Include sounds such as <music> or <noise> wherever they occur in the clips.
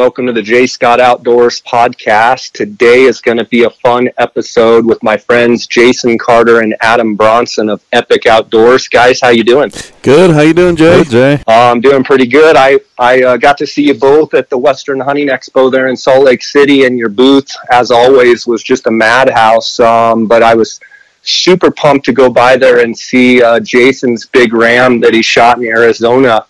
Welcome to the Jay Scott Outdoors podcast. Today is going to be a fun episode with my friends Jason Carter and Adam Bronson of Epic Outdoors. Guys, how you doing? Good. How you doing, Jay? Good, Jay. Uh, I'm doing pretty good. I I uh, got to see you both at the Western Hunting Expo there in Salt Lake City, and your booth, as always, was just a madhouse. Um, but I was super pumped to go by there and see uh, Jason's big ram that he shot in Arizona.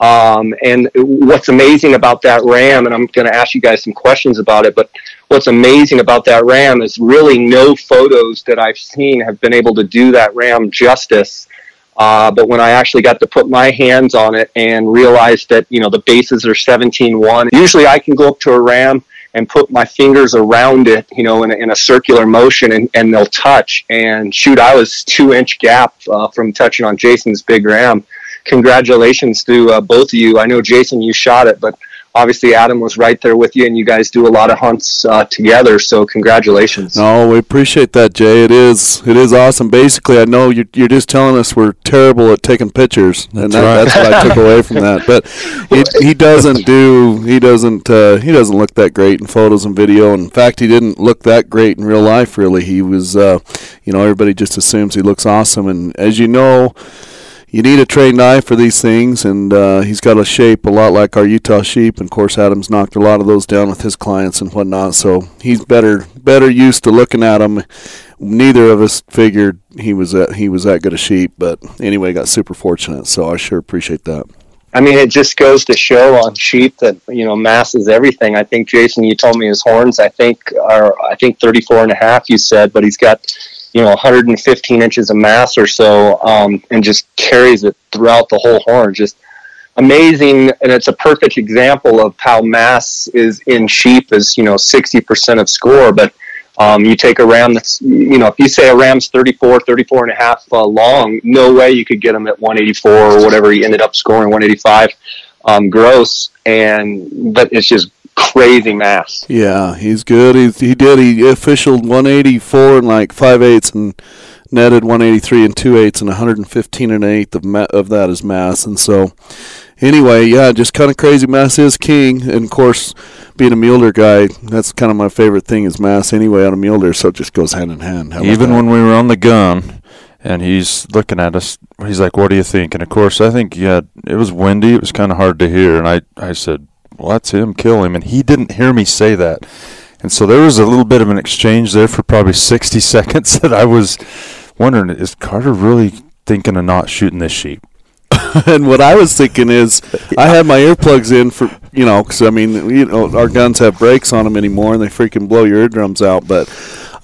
Um, and what's amazing about that ram, and I'm going to ask you guys some questions about it, but what's amazing about that ram is really no photos that I've seen have been able to do that ram justice. Uh, but when I actually got to put my hands on it and realized that, you know, the bases are 17-1, usually I can go up to a ram and put my fingers around it, you know, in a, in a circular motion and, and they'll touch. And shoot, I was two inch gap uh, from touching on Jason's big ram congratulations to uh, both of you. I know Jason, you shot it, but obviously Adam was right there with you, and you guys do a lot of hunts uh, together. So congratulations. No, we appreciate that, Jay. It is it is awesome. Basically, I know you're, you're just telling us we're terrible at taking pictures, and that, right. that's what I took away from that. But he, <laughs> he doesn't do he doesn't uh, he doesn't look that great in photos and video. In fact, he didn't look that great in real life. Really, he was uh, you know everybody just assumes he looks awesome, and as you know you need a trained eye for these things, and uh, he's got a shape a lot like our Utah sheep. And of course, Adam's knocked a lot of those down with his clients and whatnot. So he's better better used to looking at them. Neither of us figured he was that he was that good a sheep, but anyway, got super fortunate. So I sure appreciate that. I mean, it just goes to show on sheep that you know mass is everything. I think Jason, you told me his horns. I think are I think 34 and a half. You said, but he's got you know 115 inches of mass or so um, and just carries it throughout the whole horn. Just amazing and it's a perfect example of how mass is in sheep is you know 60% of score. But um, you take a ram that's you know if you say a ram's 34 34 and a half uh, long no way you could get him at 184 or whatever he ended up scoring 185 um, gross. And but it's just crazy mass. Yeah, he's good. He he did. He officialed 184 and like five eighths and netted 183 and two eighths and 115 and an eighth of ma- of that is mass. And so, anyway, yeah, just kind of crazy. Mass is king, and of course, being a mule deer guy, that's kind of my favorite thing is mass anyway on a mule deer. So it just goes hand in hand. Even when we were on the gun. And he's looking at us. He's like, "What do you think?" And of course, I think yeah, it was windy. It was kind of hard to hear. And I, I said, well, that's him, kill him. And he didn't hear me say that. And so there was a little bit of an exchange there for probably <laughs> 60 seconds that I was wondering, is Carter really thinking of not shooting this sheep? <laughs> and what I was thinking is, I had my earplugs in for you know, because I mean, you know, our guns have brakes on them anymore, and they freaking blow your eardrums out. But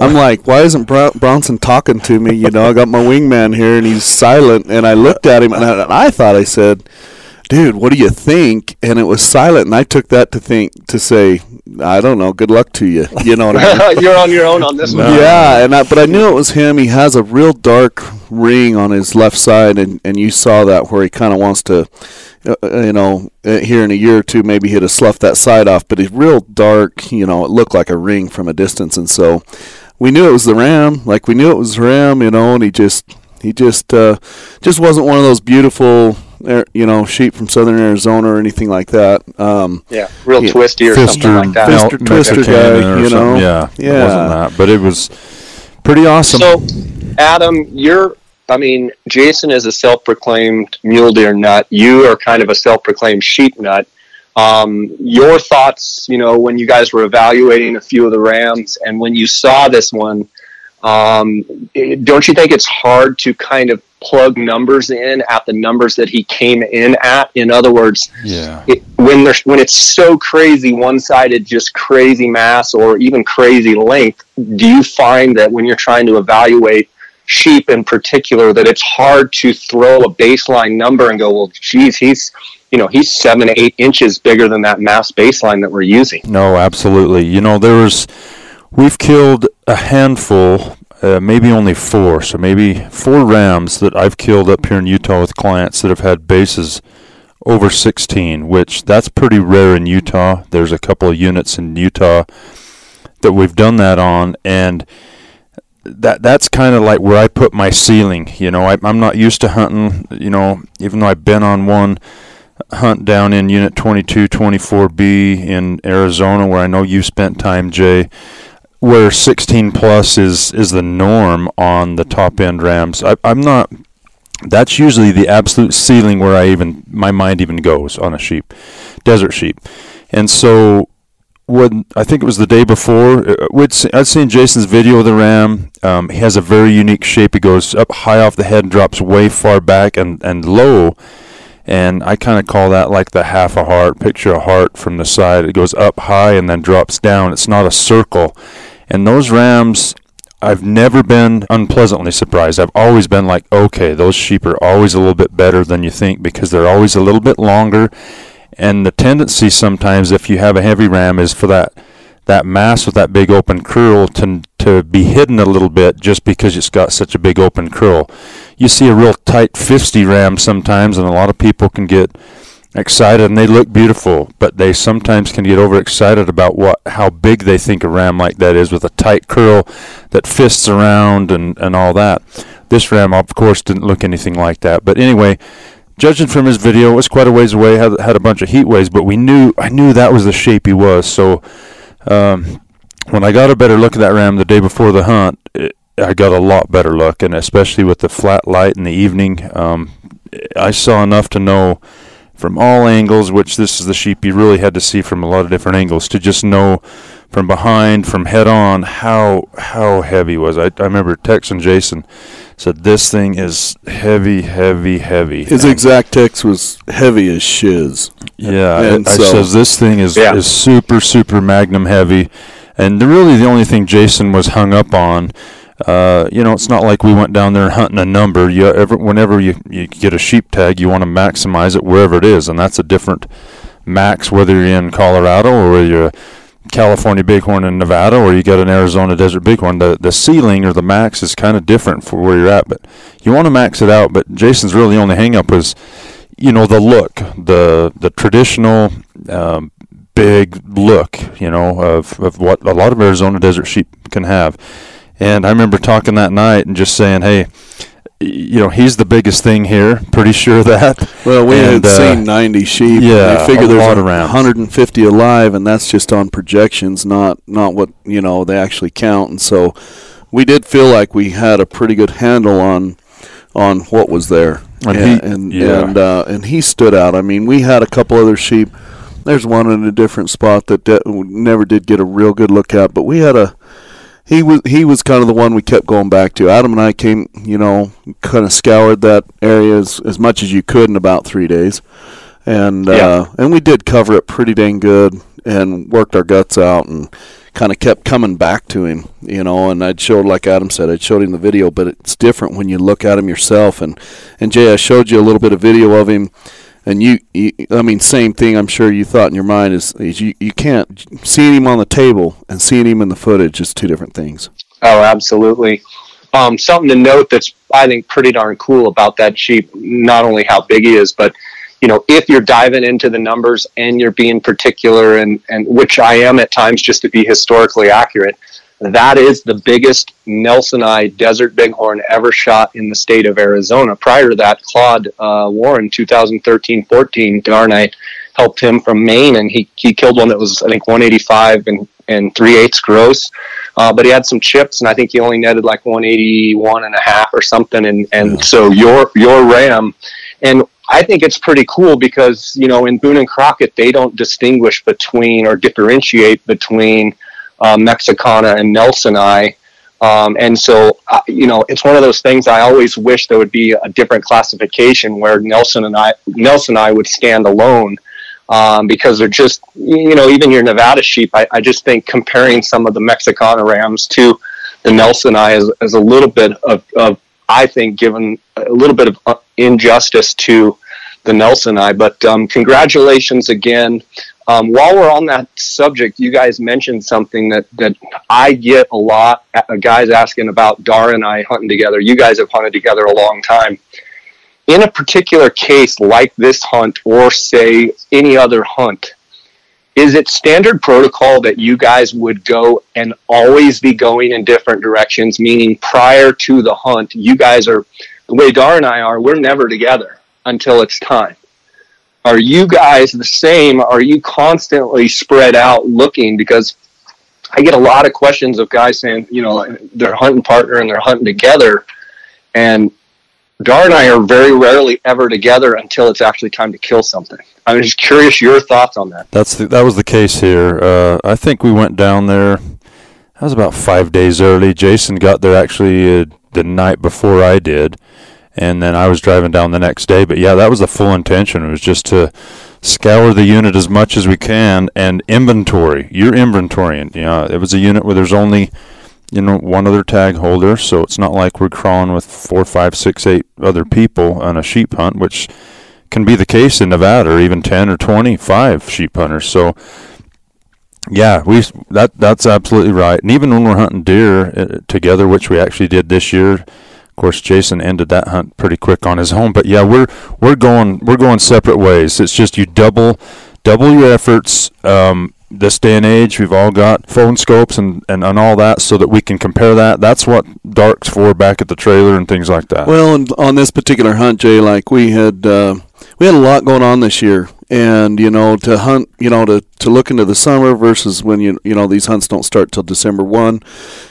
I'm like, why isn't Bronson talking to me? You know, I got my wingman here, and he's silent. And I looked at him, and I, and I thought I said, dude, what do you think? And it was silent, and I took that to think to say, I don't know, good luck to you. You know what I mean? <laughs> You're on your own on this one. Yeah, and I, but I knew it was him. He has a real dark ring on his left side, and and you saw that where he kind of wants to. Uh, uh, you know, uh, here in a year or two, maybe he'd have sloughed that side off, but he's real dark. You know, it looked like a ring from a distance, and so we knew it was the ram. Like we knew it was ram, you know, and he just he just uh, just wasn't one of those beautiful you know, sheep from southern Arizona or anything like that. Um, yeah, real yeah, twisty or Fister, something like that. Fister, twister guy, you know. Yeah, yeah. It wasn't that, but it was pretty awesome. So, Adam, you're. I mean, Jason is a self-proclaimed mule deer nut. You are kind of a self-proclaimed sheep nut. Um, your thoughts, you know, when you guys were evaluating a few of the rams, and when you saw this one, um, don't you think it's hard to kind of plug numbers in at the numbers that he came in at? In other words, yeah. It, when there's when it's so crazy one-sided, just crazy mass or even crazy length, do you find that when you're trying to evaluate sheep in particular, that it's hard to throw a baseline number and go, well, geez, he's you know he's seven eight inches bigger than that mass baseline that we're using. No, absolutely. You know there was We've killed a handful, uh, maybe only four, so maybe four rams that I've killed up here in Utah with clients that have had bases over 16, which that's pretty rare in Utah. There's a couple of units in Utah that we've done that on, and that that's kind of like where I put my ceiling. You know, I, I'm not used to hunting. You know, even though I've been on one hunt down in Unit 2224B in Arizona, where I know you spent time, Jay, where 16 plus is is the norm on the top end rams. I, I'm not. That's usually the absolute ceiling where I even my mind even goes on a sheep, desert sheep, and so when I think it was the day before, uh, we'd see, I'd seen Jason's video of the ram. Um, he has a very unique shape. He goes up high off the head and drops way far back and, and low. And I kind of call that like the half a heart. Picture a heart from the side. It goes up high and then drops down. It's not a circle. And those rams, I've never been unpleasantly surprised. I've always been like, okay, those sheep are always a little bit better than you think because they're always a little bit longer and the tendency sometimes, if you have a heavy ram, is for that that mass with that big open curl to to be hidden a little bit just because it's got such a big open curl. You see a real tight 50 ram sometimes, and a lot of people can get excited and they look beautiful, but they sometimes can get overexcited about what how big they think a ram like that is with a tight curl that fists around and, and all that. This ram, of course, didn't look anything like that. But anyway, judging from his video, it was quite a ways away. had had a bunch of heat waves, but we knew I knew that was the shape he was. So um, when I got a better look at that ram the day before the hunt, it, I got a lot better look, and especially with the flat light in the evening, um, I saw enough to know from all angles, which this is the sheep you really had to see from a lot of different angles to just know from behind, from head on, how how heavy was. I, I remember texting Jason said this thing is heavy, heavy, heavy. His and exact text was heavy as shiz. Yeah, and I, so, I says this thing is yeah. is super, super magnum heavy, and the, really the only thing Jason was hung up on. Uh, you know, it's not like we went down there hunting a number. You ever, whenever you, you get a sheep tag, you want to maximize it wherever it is, and that's a different max whether you're in Colorado or whether you're California bighorn in Nevada or you got an Arizona desert bighorn, the, the ceiling or the max is kind of different for where you're at. But you want to max it out. But Jason's really only hangup was, you know, the look, the the traditional um, big look, you know, of, of what a lot of Arizona desert sheep can have. And I remember talking that night and just saying, hey, you know he's the biggest thing here. Pretty sure that. Well, we and, had uh, seen 90 sheep. Yeah, we figure there's lot around 150 alive, and that's just on projections, not not what you know they actually count. And so, we did feel like we had a pretty good handle on on what was there, and and he, and yeah. and, uh, and he stood out. I mean, we had a couple other sheep. There's one in a different spot that de- never did get a real good look at, but we had a he was he was kind of the one we kept going back to. Adam and I came, you know, kind of scoured that area as, as much as you could in about three days, and yeah. uh, and we did cover it pretty dang good and worked our guts out and kind of kept coming back to him, you know. And I'd showed, like Adam said, I'd showed him the video, but it's different when you look at him yourself. And and Jay, I showed you a little bit of video of him and you, you, I mean, same thing. I'm sure you thought in your mind is, is you, you can't seeing him on the table and seeing him in the footage is two different things. Oh, absolutely. Um, something to note that's I think pretty darn cool about that sheep. Not only how big he is, but you know, if you're diving into the numbers and you're being particular, and and which I am at times, just to be historically accurate that is the biggest Nelsonii desert bighorn ever shot in the state of Arizona. Prior to that, Claude uh, Warren, 2013-14, Dar and I helped him from Maine, and he, he killed one that was I think 185 and and three eighths gross. Uh, but he had some chips, and I think he only netted like 181 and a half or something. And and yeah. so your your ram, and I think it's pretty cool because you know in Boone and Crockett they don't distinguish between or differentiate between uh, Mexicana and Nelsonii. Um, and so, uh, you know, it's one of those things I always wish there would be a different classification where Nelson and I, Nelsonii would stand alone um, because they're just, you know, even your Nevada sheep, I, I just think comparing some of the Mexicana rams to the Nelsonii is, is a little bit of, of, I think, given a little bit of uh, injustice to the Nelsonii. But um, congratulations again um, while we're on that subject, you guys mentioned something that, that I get a lot. Uh, guys asking about Dar and I hunting together. You guys have hunted together a long time. In a particular case like this hunt, or say any other hunt, is it standard protocol that you guys would go and always be going in different directions? Meaning, prior to the hunt, you guys are the way Dar and I are. We're never together until it's time are you guys the same? Are you constantly spread out looking? Because I get a lot of questions of guys saying, you know, they're hunting partner and they're hunting together. And Dar and I are very rarely ever together until it's actually time to kill something. I'm just curious your thoughts on that. That's the, that was the case here. Uh, I think we went down there. That was about five days early. Jason got there actually uh, the night before I did, and then I was driving down the next day. But yeah, that was the full intention. It was just to scour the unit as much as we can and inventory. You're inventorying. You know, it was a unit where there's only you know one other tag holder, so it's not like we're crawling with four, five, six, eight other people on a sheep hunt, which can be the case in Nevada, or even ten or twenty-five sheep hunters. So yeah, we that that's absolutely right. And even when we're hunting deer uh, together, which we actually did this year, of course, Jason ended that hunt pretty quick on his own. But yeah, we're we're going we're going separate ways. It's just you double double your efforts. Um, this day and age, we've all got phone scopes and, and, and all that so that we can compare that. That's what Dark's for back at the trailer and things like that. Well, on this particular hunt, Jay, like we had uh, we had a lot going on this year and you know to hunt you know to, to look into the summer versus when you you know these hunts don't start till December 1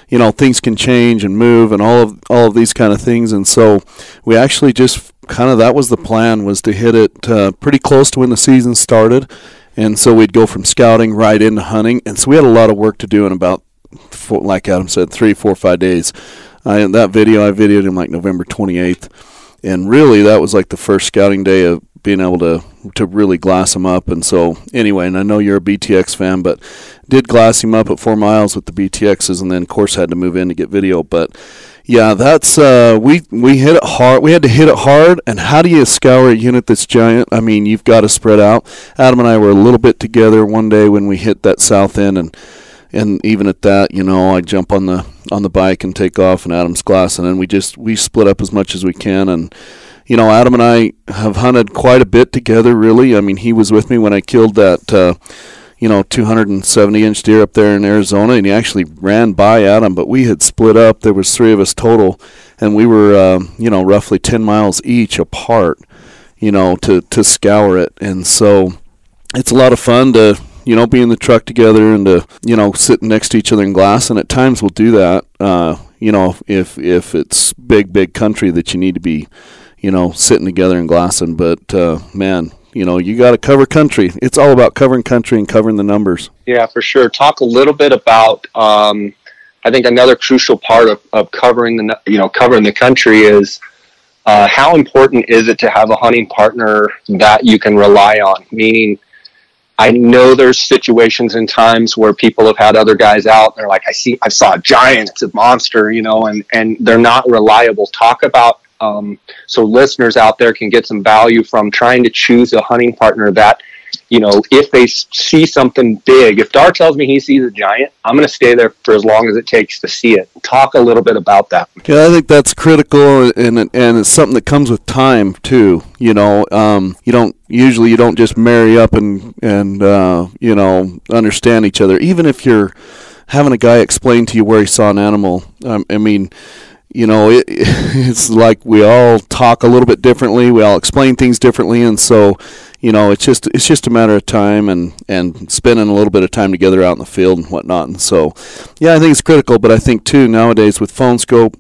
you know things can change and move and all of all of these kind of things. And so we actually just kind of that was the plan was to hit it uh, pretty close to when the season started. And so we'd go from scouting right into hunting. And so we had a lot of work to do in about four, like Adam said three four five days. I, that video I videoed him like November 28th and really that was like the first scouting day of being able to to really glass him up. And so anyway, and I know you're a BTX fan, but did glass him up at four miles with the BTXs, and then of course had to move in to get video. But yeah, that's uh, we we hit it hard. We had to hit it hard. And how do you scour a unit that's giant? I mean, you've got to spread out. Adam and I were a little bit together one day when we hit that south end, and and even at that, you know, I jump on the on the bike and take off, and Adam's glass, and then we just we split up as much as we can, and you know, Adam and I have hunted quite a bit together, really. I mean, he was with me when I killed that, uh, you know, 270 inch deer up there in Arizona, and he actually ran by Adam, but we had split up. There was three of us total, and we were, uh, you know, roughly 10 miles each apart, you know, to, to scour it. And so it's a lot of fun to, you know, be in the truck together and to, you know, sit next to each other in glass. And at times we'll do that, uh, you know, if, if it's big, big country that you need to be you know, sitting together and glassing. But uh, man, you know, you got to cover country. It's all about covering country and covering the numbers. Yeah, for sure. Talk a little bit about. Um, I think another crucial part of, of covering the you know covering the country is uh, how important is it to have a hunting partner that you can rely on? Meaning, I know there's situations and times where people have had other guys out. And they're like, I see, I saw a giant, it's a monster, you know, and and they're not reliable. Talk about um, so listeners out there can get some value from trying to choose a hunting partner that you know if they see something big if dar tells me he sees a giant i'm going to stay there for as long as it takes to see it. Talk a little bit about that. Yeah i think that's critical and and it's something that comes with time too you know um, you don't usually you don't just marry up and and uh, you know understand each other. Even if you're having a guy explain to you where he saw an animal um, i mean you know, it, <laughs> it's like we all talk a little bit differently. We all explain things differently, and so, you know, it's just it's just a matter of time and and spending a little bit of time together out in the field and whatnot. And so, yeah, I think it's critical. But I think too nowadays with phone scope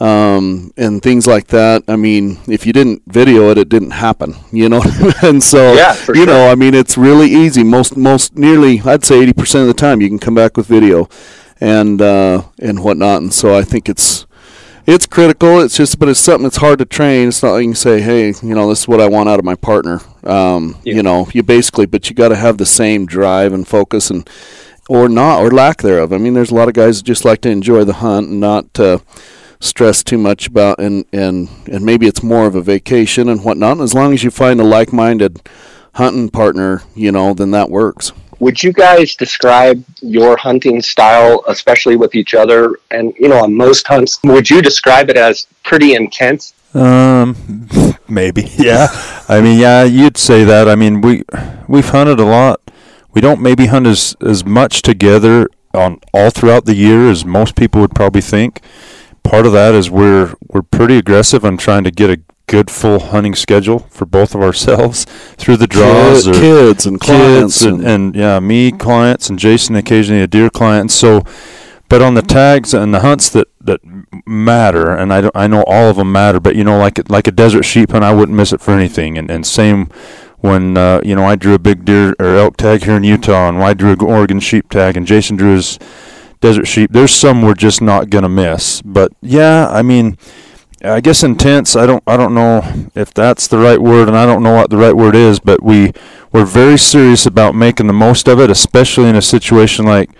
um, and things like that. I mean, if you didn't video it, it didn't happen. <laughs> You know, and so yeah, you sure. know, I mean, it's really easy. Most most nearly, I'd say eighty percent of the time, you can come back with video and uh, and whatnot. And so I think it's it's critical. It's just, but it's something that's hard to train. It's not like you can say, "Hey, you know, this is what I want out of my partner." Um, yeah. You know, you basically, but you got to have the same drive and focus, and or not, or lack thereof. I mean, there's a lot of guys that just like to enjoy the hunt and not uh, stress too much about, and and and maybe it's more of a vacation and whatnot. And as long as you find a like-minded hunting partner, you know, then that works would you guys describe your hunting style, especially with each other? And you know, on most hunts, would you describe it as pretty intense? Um, <laughs> maybe, <laughs> yeah. I mean, yeah, you'd say that. I mean, we we've hunted a lot. We don't maybe hunt as as much together on all throughout the year as most people would probably think. Part of that is we're we're pretty aggressive on trying to get a good full hunting schedule for both of ourselves <laughs> through the draws Kid, kids and clients kids and, and, yeah me clients and Jason occasionally a deer client. So but on the tags and the hunts that that matter and I, I know all of them matter but you know like like a desert sheep hunt I wouldn't miss it for anything. And and same when uh, you know I drew a big deer or elk tag here in Utah and I drew an Oregon sheep tag and Jason drew his desert sheep there's some we're just not gonna miss. But yeah I mean I guess intense. I don't. I don't know if that's the right word, and I don't know what the right word is. But we we're very serious about making the most of it, especially in a situation like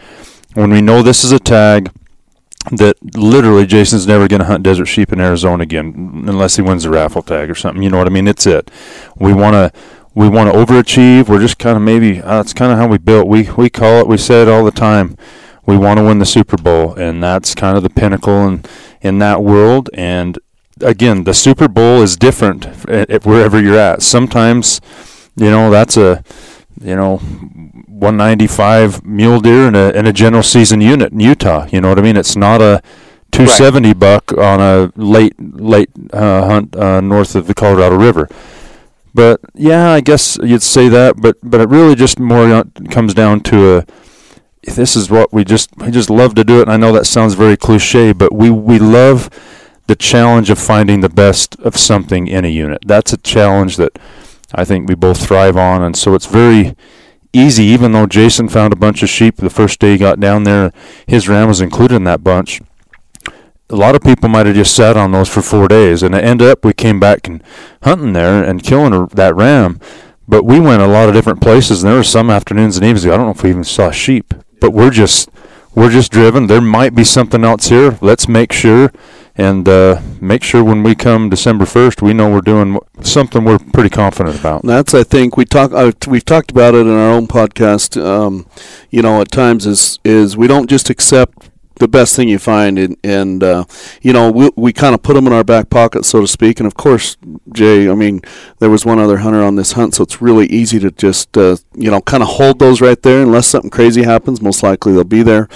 when we know this is a tag that literally Jason's never going to hunt desert sheep in Arizona again unless he wins the raffle tag or something. You know what I mean? It's it. We want to we want to overachieve. We're just kind of maybe uh, that's kind of how we built. We we call it. We say it all the time. We want to win the Super Bowl, and that's kind of the pinnacle in in that world. And again, the Super Bowl is different wherever you're at. Sometimes, you know, that's a, you know, 195 mule deer in a in a general season unit in Utah. You know what I mean? It's not a 270 right. buck on a late late uh, hunt uh, north of the Colorado River. But yeah, I guess you'd say that. But but it really just more comes down to a. This is what we just we just love to do it. And I know that sounds very cliche, but we we love the challenge of finding the best of something in a unit. That's a challenge that I think we both thrive on, and so it's very easy. Even though Jason found a bunch of sheep the first day he got down there, his ram was included in that bunch. A lot of people might have just sat on those for four days, and it ended up we came back and hunting there and killing that ram. But we went a lot of different places, and there were some afternoons and evenings. I don't know if we even saw sheep, but we're just we're just driven. There might be something else here. Let's make sure and uh, make sure when we come December first, we know we're doing something we're pretty confident about. That's I think we talk uh, we've talked about it in our own podcast. Um, you know, at times is is we don't just accept the best thing you find and, and uh, you know we, we kind of put them in our back pocket so to speak and of course jay i mean there was one other hunter on this hunt so it's really easy to just uh, you know kind of hold those right there unless something crazy happens most likely they'll be there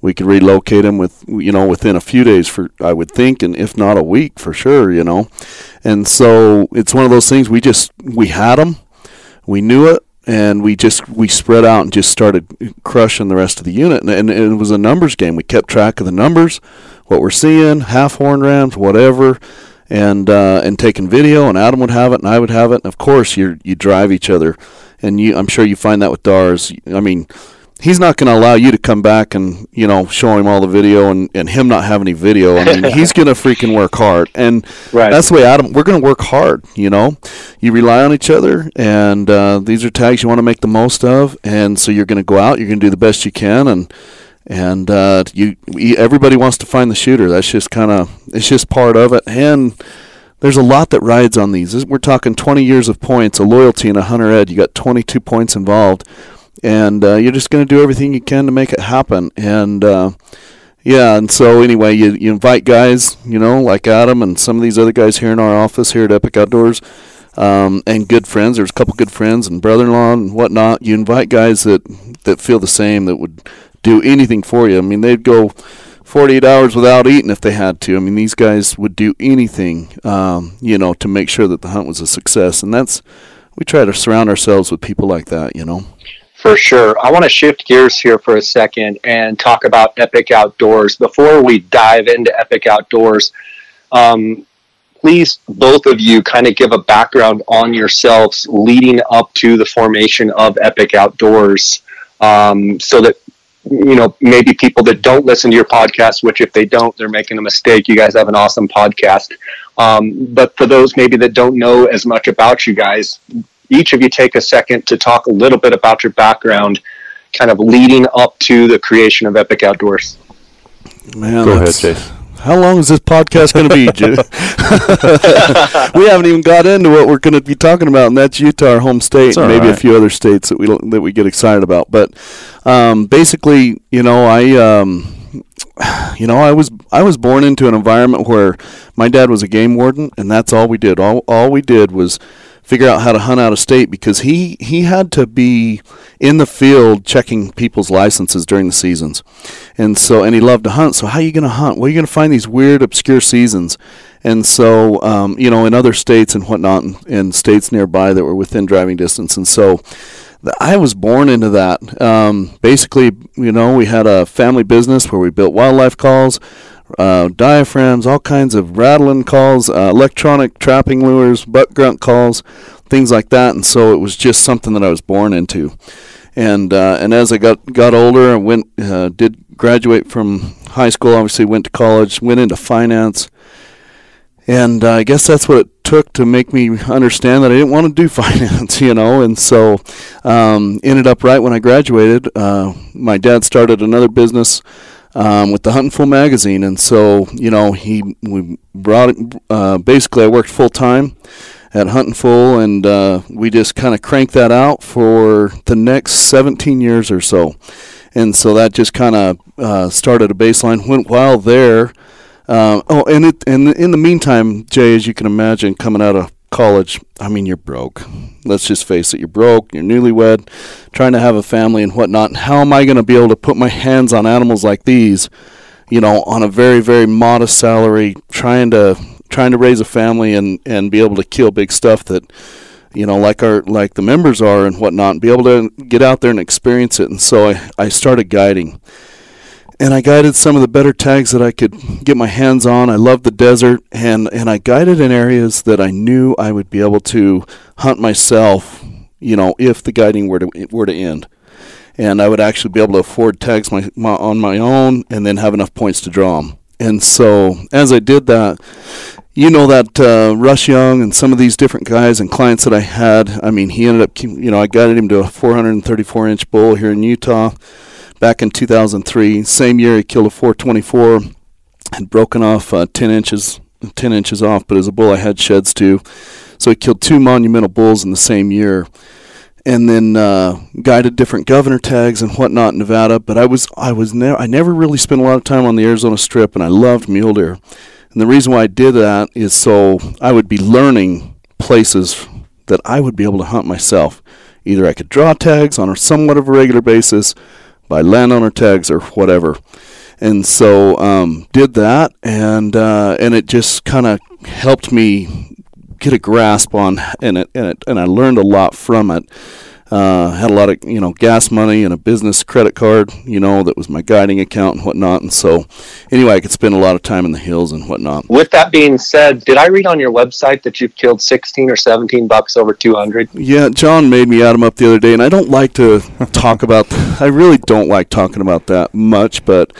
we could relocate them with you know within a few days for I would think and if not a week for sure you know. And so it's one of those things we just we had them we knew it and we just we spread out and just started crushing the rest of the unit. And, and it was a numbers game. We kept track of the numbers what we're seeing half horn rams whatever and uh, and taking video and Adam would have it and I would have it and of course you you drive each other. And you I'm sure you find that with DARS. I mean he's not going to allow you to come back and you know show him all the video and, and him not have any video. I mean, <laughs> he's going to freaking work hard, and right. that's the way Adam. We're going to work hard. You know, you rely on each other, and uh, these are tags you want to make the most of, and so you're going to go out. You're going to do the best you can, and and uh, you everybody wants to find the shooter. That's just kind of it's just part of it, and. There's a lot that rides on these. We're talking 20 years of points, a loyalty, and a hunter ed. You got 22 points involved and uh, you're just going to do everything you can to make it happen. And uh, yeah, and so anyway, you you invite guys, you know, like Adam and some of these other guys here in our office here at Epic Outdoors, um, and good friends. There's a couple good friends and brother-in-law and whatnot. You invite guys that that feel the same that would do anything for you. I mean, they'd go 48 hours without eating if they had to. I mean, these guys would do anything, um, you know, to make sure that the hunt was a success. And that's we try to surround ourselves with people like that, you know. For sure. I want to shift gears here for a second and talk about Epic Outdoors. Before we dive into Epic Outdoors, um, please, both of you, kind of give a background on yourselves leading up to the formation of Epic Outdoors um, so that, you know, maybe people that don't listen to your podcast, which if they don't, they're making a mistake. You guys have an awesome podcast. Um, but for those maybe that don't know as much about you guys, each of you take a second to talk a little bit about your background, kind of leading up to the creation of Epic Outdoors. Man, go ahead, Chase. How long is this podcast going to be, <laughs> <laughs> we haven't even got into what we're going to be talking about, and that's Utah, our home state, and maybe right. a few other states that we that we get excited about. But um, basically, you know, I. Um, you know, I was I was born into an environment where my dad was a game warden, and that's all we did. All all we did was figure out how to hunt out of state because he he had to be in the field checking people's licenses during the seasons, and so and he loved to hunt. So how are you going to hunt? Where are you going to find these weird obscure seasons? And so, um, you know, in other states and whatnot, in states nearby that were within driving distance. And so, I was born into that. Um, basically, you know, we had a family business where we built wildlife calls, uh, diaphragms, all kinds of rattling calls, uh, electronic trapping lures, buck grunt calls, things like that. And so it was just something that I was born into. And uh, and as I got got older, I went uh, did graduate from high school. Obviously, went to college, went into finance and uh, I guess that's what it took to make me understand that I didn't want to do <laughs> finance, you know. And so, um, ended up right when I graduated. Uh, my dad started another business um, with the Hunting Fool magazine, and so you know he we brought it. Uh, basically, I worked full time at Hunting Fool, and uh, we just kind of cranked that out for the next 17 years or so. And so that just kind of uh, started a baseline. Went while there. Uh, oh, and it, and in the meantime, Jay, as you can imagine, coming out of college, I mean, you're broke. Let's just face it, you're broke. You're newlywed, trying to have a family and whatnot. How am I going to be able to put my hands on animals like these? You know, on a very very modest salary, trying to trying to raise a family and and be able to kill big stuff that you know, like our like the members are and whatnot, and be able to get out there and experience it. And so I, I started guiding and I guided some of the better tags that I could get my hands on. I loved the desert, and, and I guided in areas that I knew I would be able to hunt myself, you know, if the guiding were to were to end. And I would actually be able to afford tags my, my on my own and then have enough points to draw them. And so as I did that, you know that uh, Russ Young and some of these different guys and clients that I had. I mean, he ended up, you know, I guided him to a 434 inch bull here in Utah back in 2003. Same year, he killed a 424, had broken off uh, 10 inches, 10 inches off, but as a bull, I had sheds too. So he killed two monumental bulls in the same year, and then uh, guided different governor tags and whatnot in Nevada. But I was I was never I never really spent a lot of time on the Arizona Strip, and I loved mule deer. And the reason why I did that is so I would be learning places that I would be able to hunt myself. Either I could draw tags on a somewhat of a regular basis, by landowner tags or whatever. And so um, did that, and uh, and it just kind of helped me get a grasp on, and it, and it, and I learned a lot from it. Uh, had a lot of you know gas money and a business credit card, you know, that was my guiding account and whatnot. And so, anyway, I could spend a lot of time in the hills and whatnot. With that being said, did I read on your website that you've killed 16 or 17 bucks over 200? Yeah, John made me add them up the other day, and I don't like to <laughs> talk about. I really don't like talking about that much, but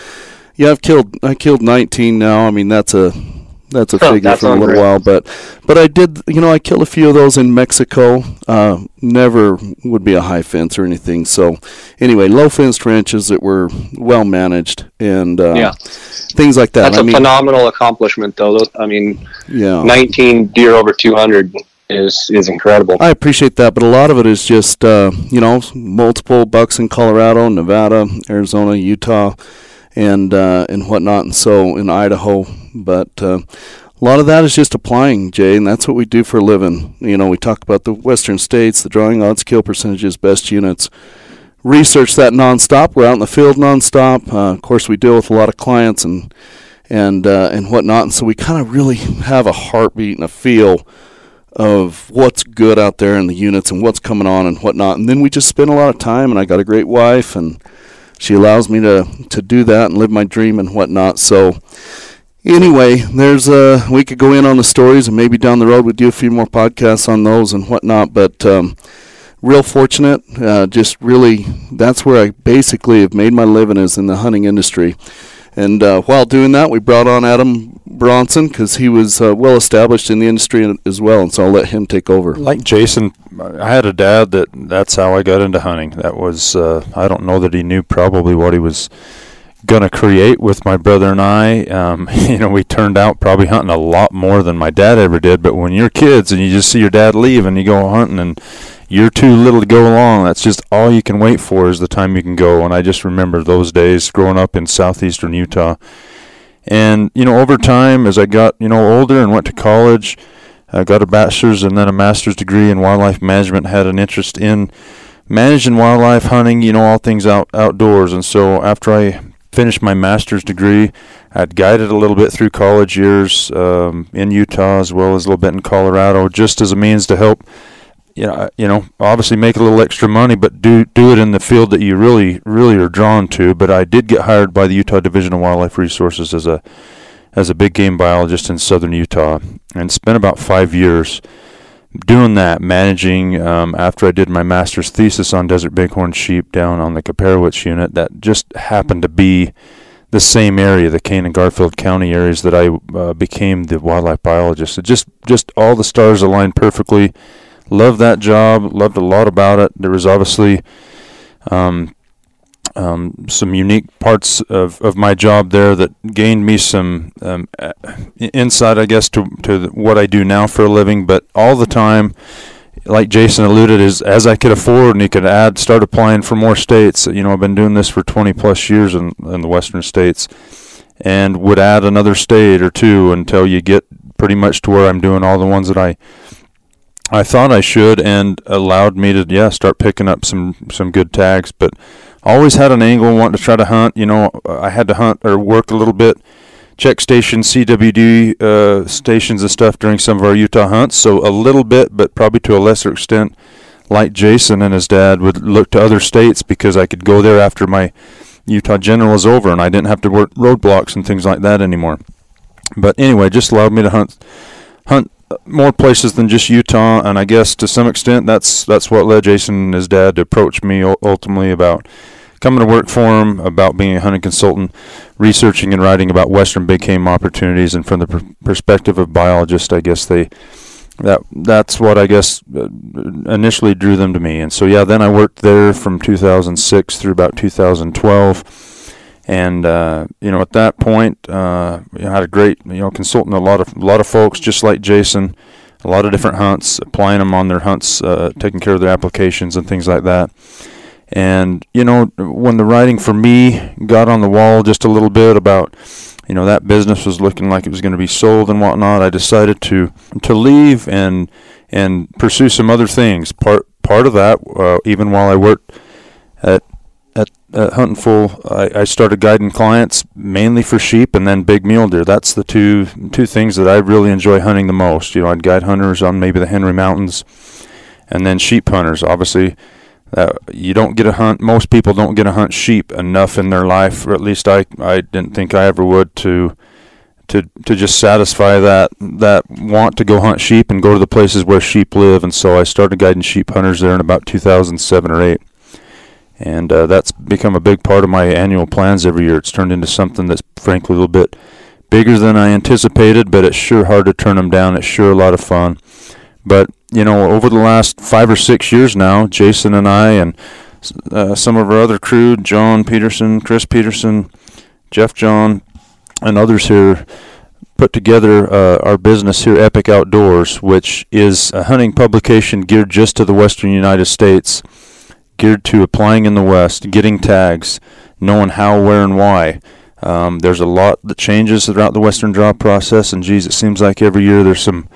yeah, I've killed. I killed 19 now. I mean, that's a that's a figure for a little while, but but I did, you know, I killed a few of those in Mexico. Uh, never would be a high fence or anything. So anyway, low fenced ranches that were well managed and uh, yeah. things like that. That's I a mean, phenomenal accomplishment, though. I mean, yeah, 19 deer over 200 is is incredible. I appreciate that, but a lot of it is just uh, you know multiple bucks in Colorado, Nevada, Arizona, Utah and uh, and whatnot, and so in Idaho. But uh, a lot of that is just applying, Jay, and that's what we do for a living. You know, we talk about the western states, the drawing odds, kill percentages, best units. Research that nonstop. We're out in the field nonstop. Uh, of course, we deal with a lot of clients and and uh, and whatnot, and so we kind of really have a heartbeat and a feel of what's good out there in the units and what's coming on and whatnot. And then we just spend a lot of time. And I got a great wife and she allows me to to do that and live my dream and whatnot. So anyway, there's uh we could go in on the stories and maybe down the road we'd do a few more podcasts on those and whatnot. But um, real fortunate, uh, just really that's where I basically have made my living is in the hunting industry. And uh, while doing that, we brought on Adam Bronson because he was uh, well established in the industry as well, and so I'll let him take over. Like Jason, I had a dad that that's how I got into hunting. That was uh, I don't know that he knew probably what he was going to create with my brother and I. Um, <laughs> you know, we turned out probably hunting a lot more than my dad ever did. But when you're kids and you just see your dad leave and you go hunting and you're too little to go along. That's just all you can wait for is the time you can go. And I just remember those days growing up in southeastern Utah. And, you know, over time, as I got, you know, older and went to college, I got a bachelor's and then a master's degree in wildlife management, had an interest in managing wildlife, hunting, you know, all things out outdoors. And so after I finished my master's degree. I'd guided a little bit through college years um, in Utah as well as a little bit in Colorado, just as a means to help. You know, you know, obviously make a little extra money, but do do it in the field that you really, really are drawn to. But I did get hired by the Utah Division of Wildlife Resources as a as a big game biologist in southern Utah, and spent about five years doing that, managing um, after I did my master's thesis on desert bighorn sheep down on the Kaiparowits unit, that just happened to be the same area, the Kane and Garfield County areas that I uh, became the wildlife biologist. Just just all the stars aligned perfectly. Loved that job. Loved a lot about it. There was obviously um, um, some unique parts of, of my job there that gained me some um, insight, I guess, to to what I do now for a living. But all the time, like Jason alluded, is as I could afford and he could add, start applying for more states. You know, I've been doing this for 20 plus years in, in the western states, and would add another state or two until you get pretty much to where I'm doing all the ones that I I thought I should, and allowed me to yeah start picking up some some good tags, but always had an angle wanting to try to hunt. You know, I had to hunt or work a little bit, check station CWD uh, stations and stuff during some of our Utah hunts. So a little bit, but probably to a lesser extent, like Jason and his dad would look to other states because I could go there after my Utah general was over and I didn't have to work roadblocks and things like that anymore. But anyway, just allowed me to hunt hunt more places than just Utah, and I guess to some extent that's that's what led Jason and his dad to approach me ultimately about coming to work for him, about being a hunting consultant, researching and writing about western big game opportunities, and from the pr- perspective of biologists, I guess they that that's what I guess uh, initially drew them to me. And so yeah, then I worked there from 2006 through about 2012 and uh, you know, at that point, uh, you know, had a great you know consulting a lot of a lot of folks just like Jason, a lot of different hunts, applying them on their hunts, uh, taking care of their applications and things like that. And you know, when the writing for me got on the wall just a little bit about you know that business was looking like it was going to be sold and whatnot, I decided to to leave and and pursue some other things. Part part of that, uh, even while I worked at at Hunting Fool, I, I started guiding clients mainly for sheep and then big mule deer. That's the two two things that I really enjoy hunting the most. You know, I'd guide hunters on maybe the Henry Mountains, and then sheep hunters. Obviously, uh, you don't get a hunt. Most people don't get to hunt sheep enough in their life, or at least I I didn't think I ever would to to to just satisfy that that want to go hunt sheep and go to the places where sheep live. And so I started guiding sheep hunters there in about 2007 or eight and uh, that's become a big part of my annual plans every year. It's turned into something that's frankly a little bit bigger than I anticipated, but it's sure hard to turn them down. It's sure a lot of fun. But you know, over the last five or six years now, Jason and I and uh, some of our other crew, John Peterson, Chris Peterson, Jeff John, and others here, put together uh, our business here, Epic Outdoors, which is a hunting publication geared just to the western United States geared to applying in the West, getting tags, knowing how, where, and why. Um, there's a lot that changes throughout the Western draw process, and geez, it seems like every year there's some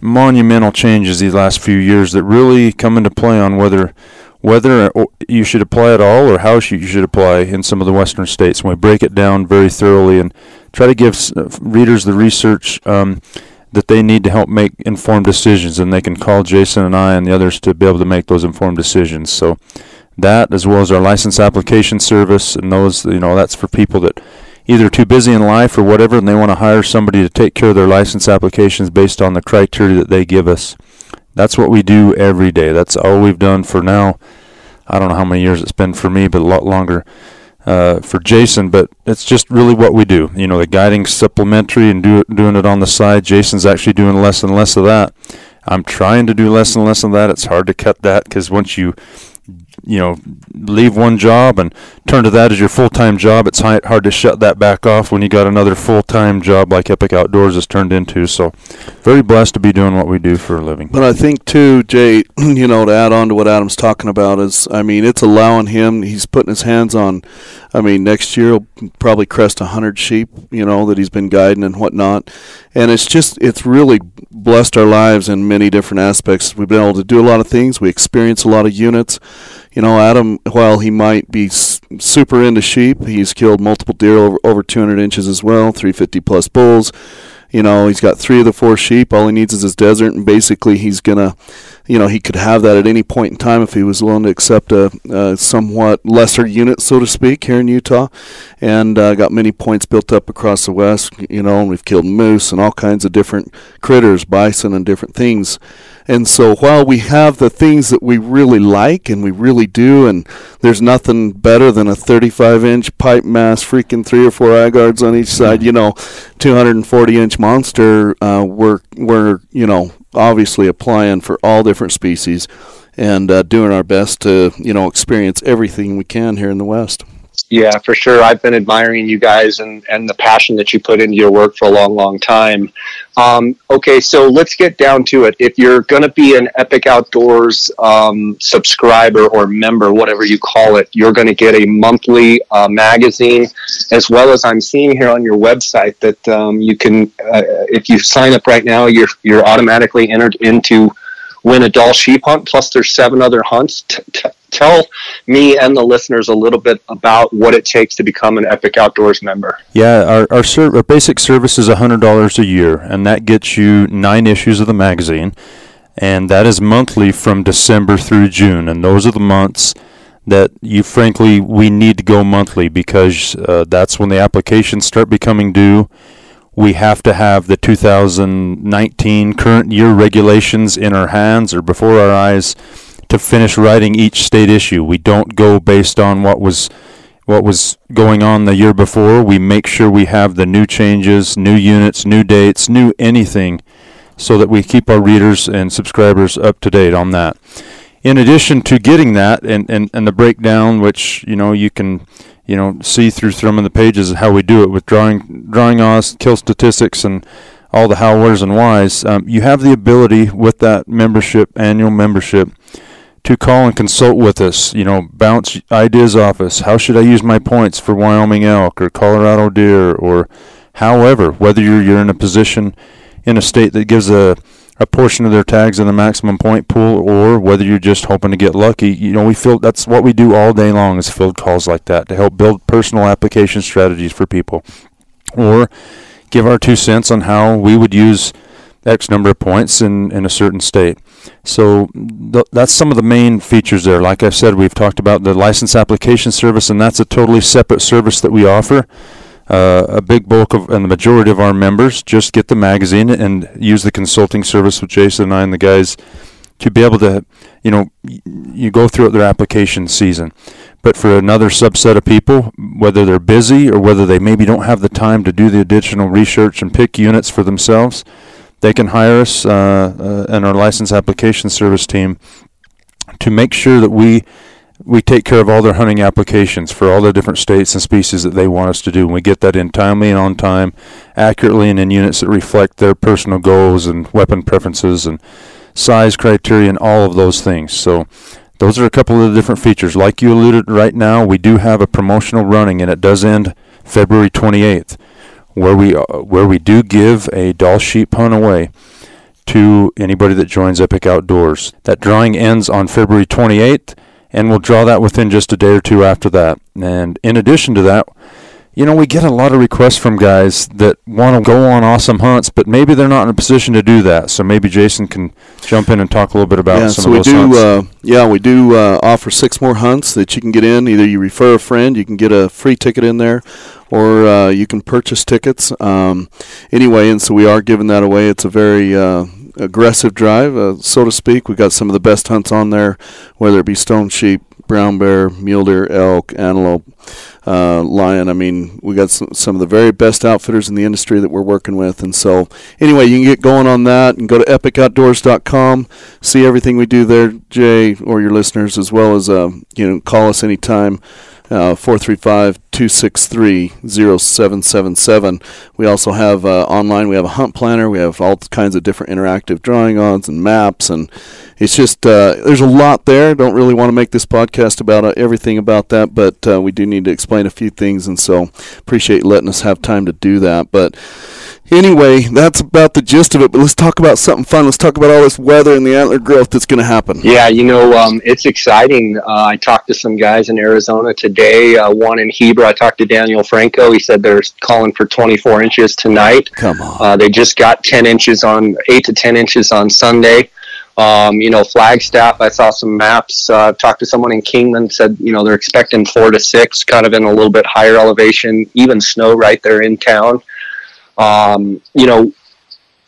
monumental changes these last few years that really come into play on whether whether you should apply at all or how you should apply in some of the Western states. And we break it down very thoroughly and try to give readers the research um, that they need to help make informed decisions, and they can call Jason and I and the others to be able to make those informed decisions. So that, as well as our license application service, and those, you know, that's for people that either too busy in life or whatever, and they want to hire somebody to take care of their license applications based on the criteria that they give us. That's what we do every day. That's all we've done for now. I don't know how many years it's been for me, but a lot longer uh, for Jason, but it's just really what we do. You know, the guiding supplementary and do, doing it on the side. Jason's actually doing less and less of that. I'm trying to do less and less of that. It's hard to cut that because once you you know leave one job and turn to that as your full-time job. It's hard to shut that back off when you got another full-time job like epic outdoors has turned into. So very blessed to be doing what we do for a living. But i think too jay <clears throat> you know to add on to what adam's talking about is i mean it's allowing him he's putting his hands on i mean next year he'll probably crest a 100 sheep you know that he's been guiding and whatnot and it's just it's really blessed our lives in many different aspects we've been able to do a lot of things we experience a lot of units you know, Adam, while he might be super into sheep. He's killed multiple deer over, over 200 inches as well, 350 plus bulls. You know, he's got three of the four sheep. All he needs is his desert, and basically he's gonna, you know, he could have that at any point in time if he was willing to accept a, a somewhat lesser unit, so to speak, here in Utah, and uh, got many points built up across the west. You know, and we've killed moose and all kinds of different critters, bison and different things. And so while we have the things that we really like and we really do, and there's nothing better than a 35 inch pipe mass, freaking three or four eye guards on each side, you know, 240 inch monster, uh, we're, we're, you know, obviously applying for all different species and uh, doing our best to, you know, experience everything we can here in the West. Yeah, for sure. I've been admiring you guys and, and the passion that you put into your work for a long, long time. Um, okay, so let's get down to it. If you're going to be an Epic Outdoors um, subscriber or member, whatever you call it, you're going to get a monthly uh, magazine, as well as I'm seeing here on your website that um, you can, uh, if you sign up right now, you're you're automatically entered into win a Dall sheep hunt. Plus, there's seven other hunts. T- t- tell me and the listeners a little bit about what it takes to become an Epic Outdoors member. Yeah, our our, ser- our basic service is hundred dollars a year, and that gets you nine issues of the magazine, and that is monthly from December through June, and those are the months that you frankly we need to go monthly because uh, that's when the applications start becoming due we have to have the 2019 current year regulations in our hands or before our eyes to finish writing each state issue. We don't go based on what was what was going on the year before. We make sure we have the new changes, new units, new dates, new anything so that we keep our readers and subscribers up to date on that. In addition to getting that and, and, and the breakdown, which you know you can you know see through some of the pages of how we do it with drawing drawing odds, kill statistics, and all the how, where's, and whys. Um, you have the ability with that membership, annual membership, to call and consult with us. You know, bounce ideas off us. How should I use my points for Wyoming elk or Colorado deer or however, whether you're you're in a position in a state that gives a a portion of their tags in the maximum point pool or whether you're just hoping to get lucky. You know, we feel that's what we do all day long is field calls like that to help build personal application strategies for people. Or give our two cents on how we would use X number of points in, in a certain state. So th- that's some of the main features there. Like I've said, we've talked about the license application service, and that's a totally separate service that we offer. Uh, a big bulk of and the majority of our members just get the magazine and use the consulting service with Jason and I and the guys to be able to, you know, you go through their application season. But for another subset of people, whether they're busy or whether they maybe don't have the time to do the additional research and pick units for themselves, they can hire us uh, uh, and our license application service team to make sure that we we take care of all their hunting applications for all the different states and species that they want us to do. And we get that in timely and on time, accurately, and in units that reflect their personal goals and weapon preferences and size criteria and all of those things. So those are a couple of the different features. Like you alluded right now, we do have a promotional running, and it does end February 28th, where we uh, where we do give a Dall sheep hunt away to anybody that joins Epic Outdoors. That drawing ends on February 28th and we'll draw that within just a day or two after that. And in addition to that, you know, we get a lot of requests from guys that want to go on awesome hunts, but maybe they're not in a position to do that. So maybe Jason can jump in and talk a little bit about yeah, some so of we those do, hunts. Uh, yeah, we do uh, offer six more hunts that you can get in. Either you refer a friend, you can get a free ticket in there, or uh, you can purchase tickets. Um, anyway, and so we are giving that away. It's a very uh, aggressive drive, uh, so to speak. We've got some of the best hunts on there, whether it be stone sheep, brown bear, mule deer, elk, antelope, uh, lion. I mean, we got some, some of the very best outfitters in the industry that we're working with. And so, anyway, you can get going on that and go to epicoutdoors.com, see everything we do there, Jay, or your listeners, as well as, uh, you know, call us anytime. Uh, 435-263-0777. We also have uh, online, we have a hunt planner. We have all kinds of different interactive drawing odds and maps and it's just uh, there's a lot there. Don't really want to make this podcast about uh, everything about that, but uh, we do need to explain a few things, and so appreciate letting us have time to do that. But anyway, that's about the gist of it. But let's talk about something fun. Let's talk about all this weather and the antler growth that's going to happen. Yeah, you know, um, it's exciting. Uh, I talked to some guys in Arizona today. Uh, one in Heber. I talked to Daniel Franco. He said they're calling for 24 inches tonight. Come on. Uh, they just got 10 inches on eight to 10 inches on Sunday. Um, you know, Flagstaff, I saw some maps. Uh, talked to someone in Kingman, said, you know, they're expecting four to six, kind of in a little bit higher elevation, even snow right there in town. Um, you know,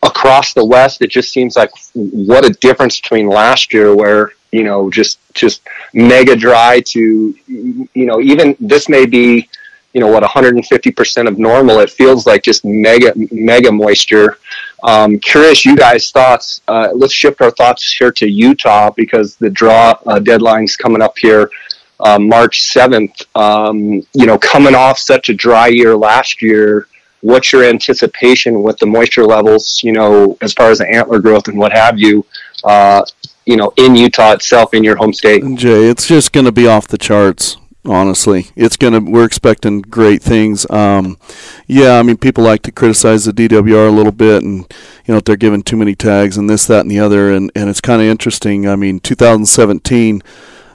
across the West, it just seems like what a difference between last year, where you know just just mega dry to you know even this may be you know what 150 percent of normal. It feels like just mega mega moisture. Um, curious, you guys' thoughts. Uh, let's shift our thoughts here to Utah because the draw uh, deadline's coming up here. Uh, March 7th, um, you know, coming off such a dry year last year, what's your anticipation with the moisture levels, you know, as far as the antler growth and what have you, uh, you know, in Utah itself, in your home state? Jay, it's just going to be off the charts. Honestly, it's gonna. We're expecting great things. Um, yeah, I mean, people like to criticize the DWR a little bit, and you know, if they're giving too many tags and this, that, and the other, and and it's kind of interesting. I mean, 2017,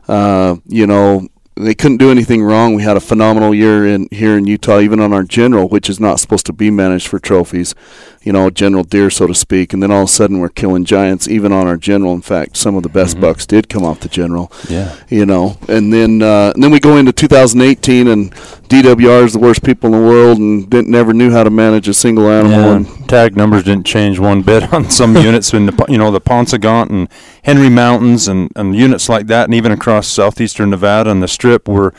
uh, you know, they couldn't do anything wrong. We had a phenomenal year in here in Utah, even on our general, which is not supposed to be managed for trophies, you know, general deer, so to speak. And then all of a sudden, we're killing giants, even on our general. In fact, some of the best mm-hmm. bucks did come off the general. Yeah, you know, and then uh, and then we go into 2018, and DWR is the worst people in the world, and didn't never knew how to manage a single animal. Yeah. And tag numbers didn't change one bit on some <laughs> units in the you know the Paunsaugunt and Henry Mountains and and units like that, and even across southeastern Nevada and the Strip were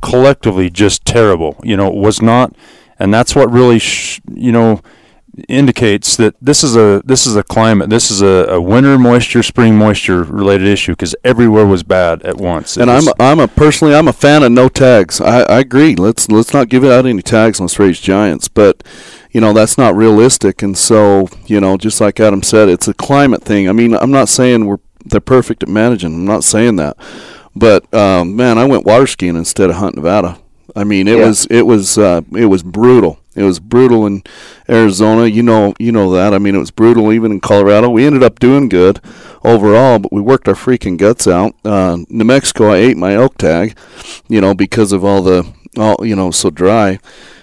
collectively just terrible. You know, it was not, and that's what really, sh- you know, indicates that this is a this is a climate this is a, a winter moisture spring moisture related issue because everywhere was bad at once. It and I'm a, I'm a personally I'm a fan of no tags. I, I agree. Let's let's not give out any tags let's raise giants but you know that's not realistic. And so you know just like Adam said it's a climate thing. I mean I'm not saying we're they're perfect at managing. I'm not saying that. But um, man, I went water skiing instead of Hunt Nevada. I mean, it yeah. was it was uh, it was brutal. It was brutal in Arizona. You know, you know that. I mean, it was brutal even in Colorado. We ended up doing good overall, but we worked our freaking guts out. Uh, New Mexico, I ate my elk tag, you know, because of all the all you know so dry.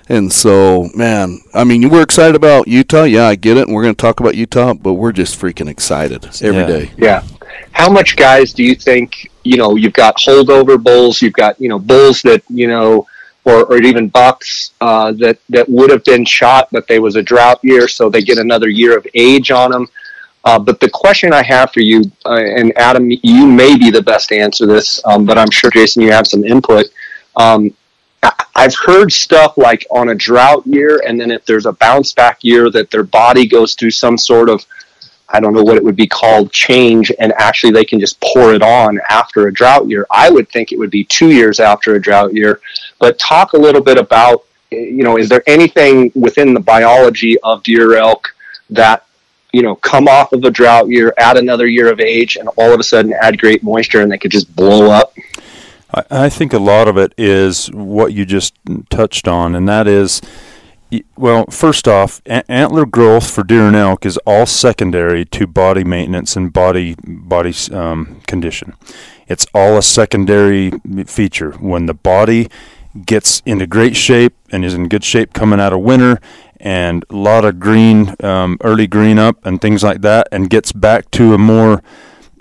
And so, man, I mean, we're excited about Utah. Yeah, I get it. And we're going to talk about Utah, but we're just freaking excited every yeah. day. yeah. How much guys do you think you know, you've got holdover bulls, you've got, you know, bulls that, you know, or, or even bucks uh, that, that would have been shot, but they was a drought year, so they get another year of age on them. Uh, but the question I have for you, uh, and Adam, you may be the best to answer this, um, but I'm sure, Jason, you have some input. Um, I've heard stuff like on a drought year, and then if there's a bounce back year, that their body goes through some sort of I don't know what it would be called change, and actually they can just pour it on after a drought year. I would think it would be two years after a drought year. But talk a little bit about, you know, is there anything within the biology of deer elk that, you know, come off of a drought year, add another year of age, and all of a sudden add great moisture and they could just blow up? I think a lot of it is what you just touched on, and that is well, first off, antler growth for deer and elk is all secondary to body maintenance and body body um, condition. It's all a secondary feature. When the body gets into great shape and is in good shape coming out of winter, and a lot of green, um, early green up, and things like that, and gets back to a more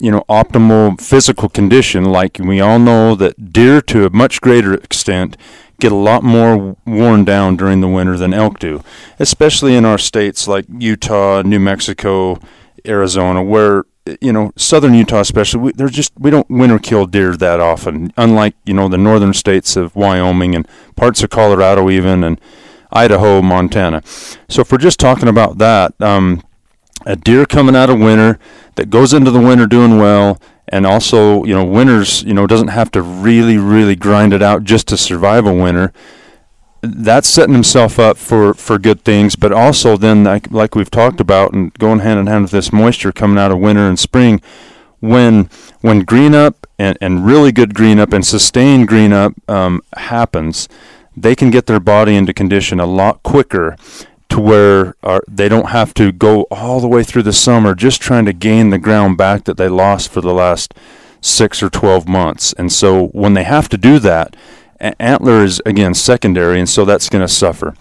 you know optimal physical condition. Like we all know that deer to a much greater extent get a lot more worn down during the winter than elk do, especially in our states like Utah, New Mexico, Arizona, where you know southern Utah especially we, they're just we don't winter kill deer that often. Unlike you know the northern states of Wyoming and parts of Colorado even and Idaho, Montana. So if we're just talking about that, um, a deer coming out of winter that goes into the winter doing well and also you know winners you know doesn't have to really really grind it out just to survive a winter that's setting himself up for for good things but also then like like we've talked about and going hand in hand with this moisture coming out of winter and spring when when green up and, and really good green up and sustained green up um, happens, they can get their body into condition a lot quicker to where uh, they don't have to go all the way through the summer just trying to gain the ground back that they lost for the last six or 12 months. And so when they have to do that, antler is again secondary, and so that's going to suffer.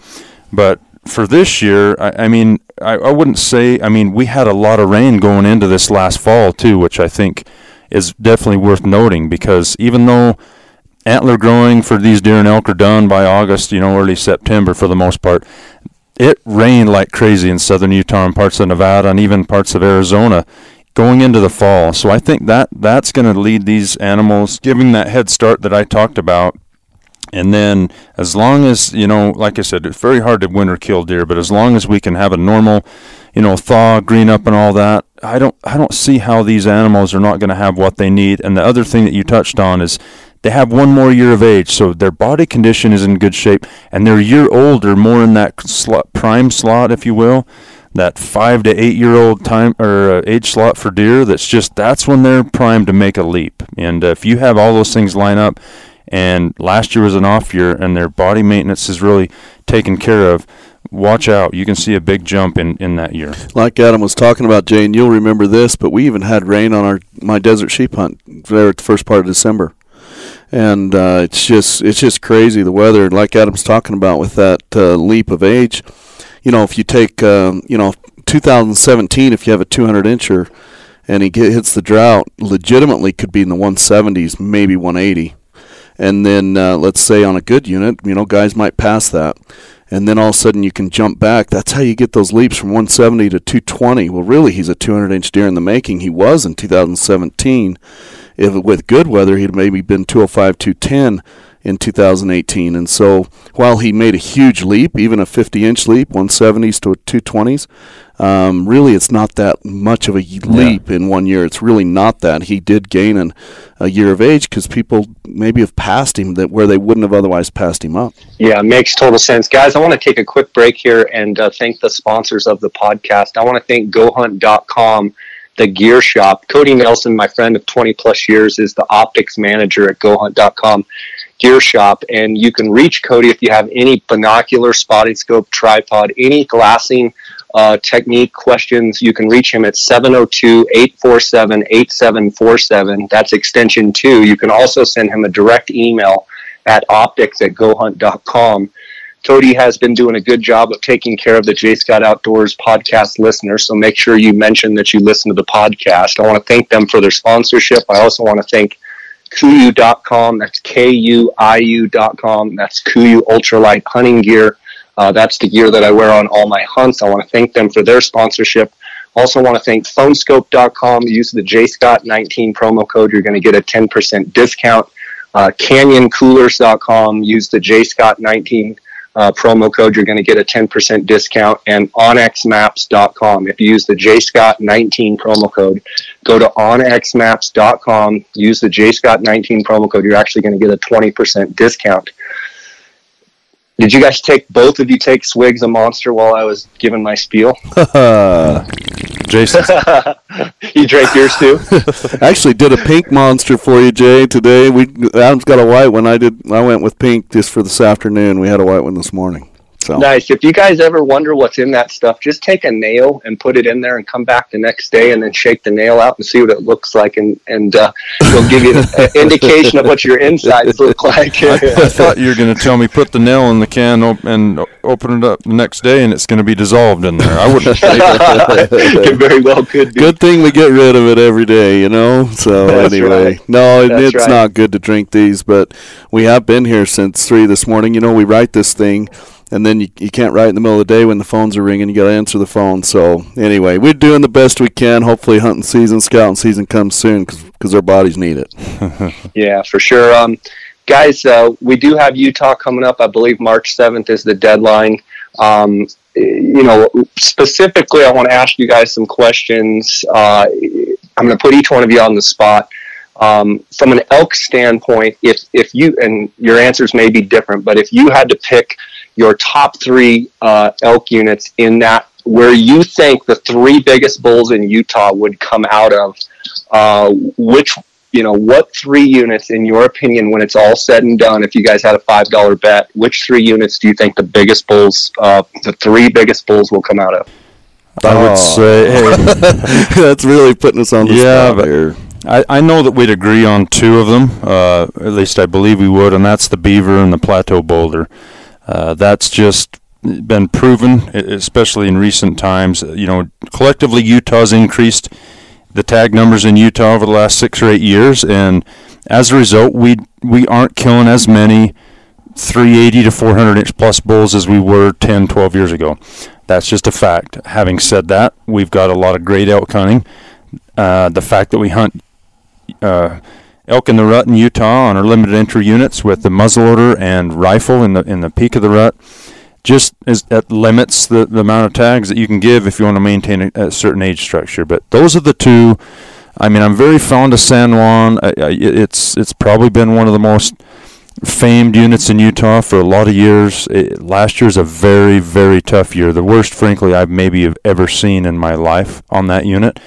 But for this year, I, I mean, I, I wouldn't say. I mean, we had a lot of rain going into this last fall too, which I think is definitely worth noting because even though antler growing for these deer and elk are done by August, you know, early September for the most part, it rained like crazy in southern Utah and parts of Nevada and even parts of Arizona going into the fall. So I think that that's going to lead these animals giving that head start that I talked about and then, as long as, you know, like I said, it's very hard to winter kill deer, but as long as we can have a normal, you know, thaw, green up, and all that, I don't, I don't see how these animals are not going to have what they need. And the other thing that you touched on is they have one more year of age, so their body condition is in good shape, and they're a year older, more in that slot, prime slot, if you will, that five to eight year old time or uh, age slot for deer. That's just that's when they're primed to make a leap. And uh, if you have all those things line up, and last year was an off year, and their body maintenance is really taken care of. Watch out! You can see a big jump in, in that year. Like Adam was talking about, Jane, you'll remember this, but we even had rain on our my desert sheep hunt there at the first part of December, and uh, it's just it's just crazy the weather. Like Adam's talking about with that uh, leap of age, you know, if you take um, you know 2017, if you have a 200 incher and he hits the drought, legitimately could be in the 170s, maybe 180 and then uh, let's say on a good unit, you know, guys might pass that, and then all of a sudden you can jump back. That's how you get those leaps from 170 to 220. Well, really, he's a 200 inch deer in the making. He was in 2017. If with good weather, he'd maybe been 205, 210 in 2018. And so while he made a huge leap, even a 50 inch leap, 170s to 220s, um, really it's not that much of a leap yeah. in one year. It's really not that. He did gain an, a year of age because people maybe have passed him that where they wouldn't have otherwise passed him up. Yeah, makes total sense. Guys, I want to take a quick break here and uh, thank the sponsors of the podcast. I want to thank GoHunt.com the gear shop. Cody Nelson, my friend of 20 plus years, is the optics manager at GoHunt.com gear shop. And you can reach Cody if you have any binocular, spotting scope, tripod, any glassing uh, technique questions. You can reach him at 702 847 8747. That's extension two. You can also send him a direct email at optics at gohunt.com. Cody has been doing a good job of taking care of the Jay Scott Outdoors podcast listeners. So make sure you mention that you listen to the podcast. I want to thank them for their sponsorship. I also want to thank KUIU.com. That's K-U-I-U.com. That's KUIU Ultralight Hunting Gear. Uh, that's the gear that I wear on all my hunts. I want to thank them for their sponsorship. Also want to thank phoneskope.com. Use the JScott19 promo code. You're going to get a 10% discount. Uh, canyoncoolers.com. Use the JScott19 uh, promo code, you're going to get a 10% discount. And onxmaps.com. If you use the JScott19 promo code, go to onxmaps.com, use the JScott19 promo code, you're actually going to get a 20% discount. Did you guys take both of you take swigs of Monster while I was giving my spiel? <laughs> Jason, <laughs> you drank yours too. I <laughs> actually did a pink Monster for you, Jay. Today we Adam's got a white one. I did. I went with pink just for this afternoon. We had a white one this morning. So. Nice. If you guys ever wonder what's in that stuff, just take a nail and put it in there, and come back the next day, and then shake the nail out and see what it looks like, and and uh, it'll give you an <laughs> indication of what your insides look like. I, <laughs> I thought you were going to tell me put the nail in the can op- and open it up the next day, and it's going to be dissolved in there. I wouldn't. <laughs> it very well could. Be. Good thing we get rid of it every day, you know. So That's anyway, right. no, That's it's right. not good to drink these, but we have been here since three this morning. You know, we write this thing and then you, you can't write in the middle of the day when the phones are ringing. You got to answer the phone. So anyway, we're doing the best we can. Hopefully, hunting season, scouting season comes soon because our bodies need it. <laughs> yeah, for sure. Um, guys, uh, we do have Utah coming up. I believe March seventh is the deadline. Um, you know, specifically, I want to ask you guys some questions. Uh, I'm going to put each one of you on the spot. Um, from an elk standpoint, if if you and your answers may be different, but if you had to pick your top three uh, elk units in that where you think the three biggest bulls in Utah would come out of, uh, which you know, what three units, in your opinion, when it's all said and done, if you guys had a five dollar bet, which three units do you think the biggest bulls, uh, the three biggest bulls, will come out of? I would say hey, <laughs> <laughs> that's really putting us on the Yeah, spot but- here. I, I know that we'd agree on two of them. Uh, at least I believe we would, and that's the beaver and the plateau boulder. Uh, that's just been proven, especially in recent times. You know, collectively, Utah's increased the tag numbers in Utah over the last six or eight years, and as a result, we we aren't killing as many 380 to 400 inch plus bulls as we were 10, 12 years ago. That's just a fact. Having said that, we've got a lot of great elk hunting. Uh, the fact that we hunt uh, elk in the rut in Utah on our limited entry units with the muzzleloader and rifle in the in the peak of the rut just is that limits the, the amount of tags that you can give if you want to maintain a, a certain age structure. But those are the two. I mean, I'm very fond of San Juan. I, I, it's it's probably been one of the most famed units in Utah for a lot of years. It, last year's a very very tough year. The worst, frankly, I've maybe have ever seen in my life on that unit.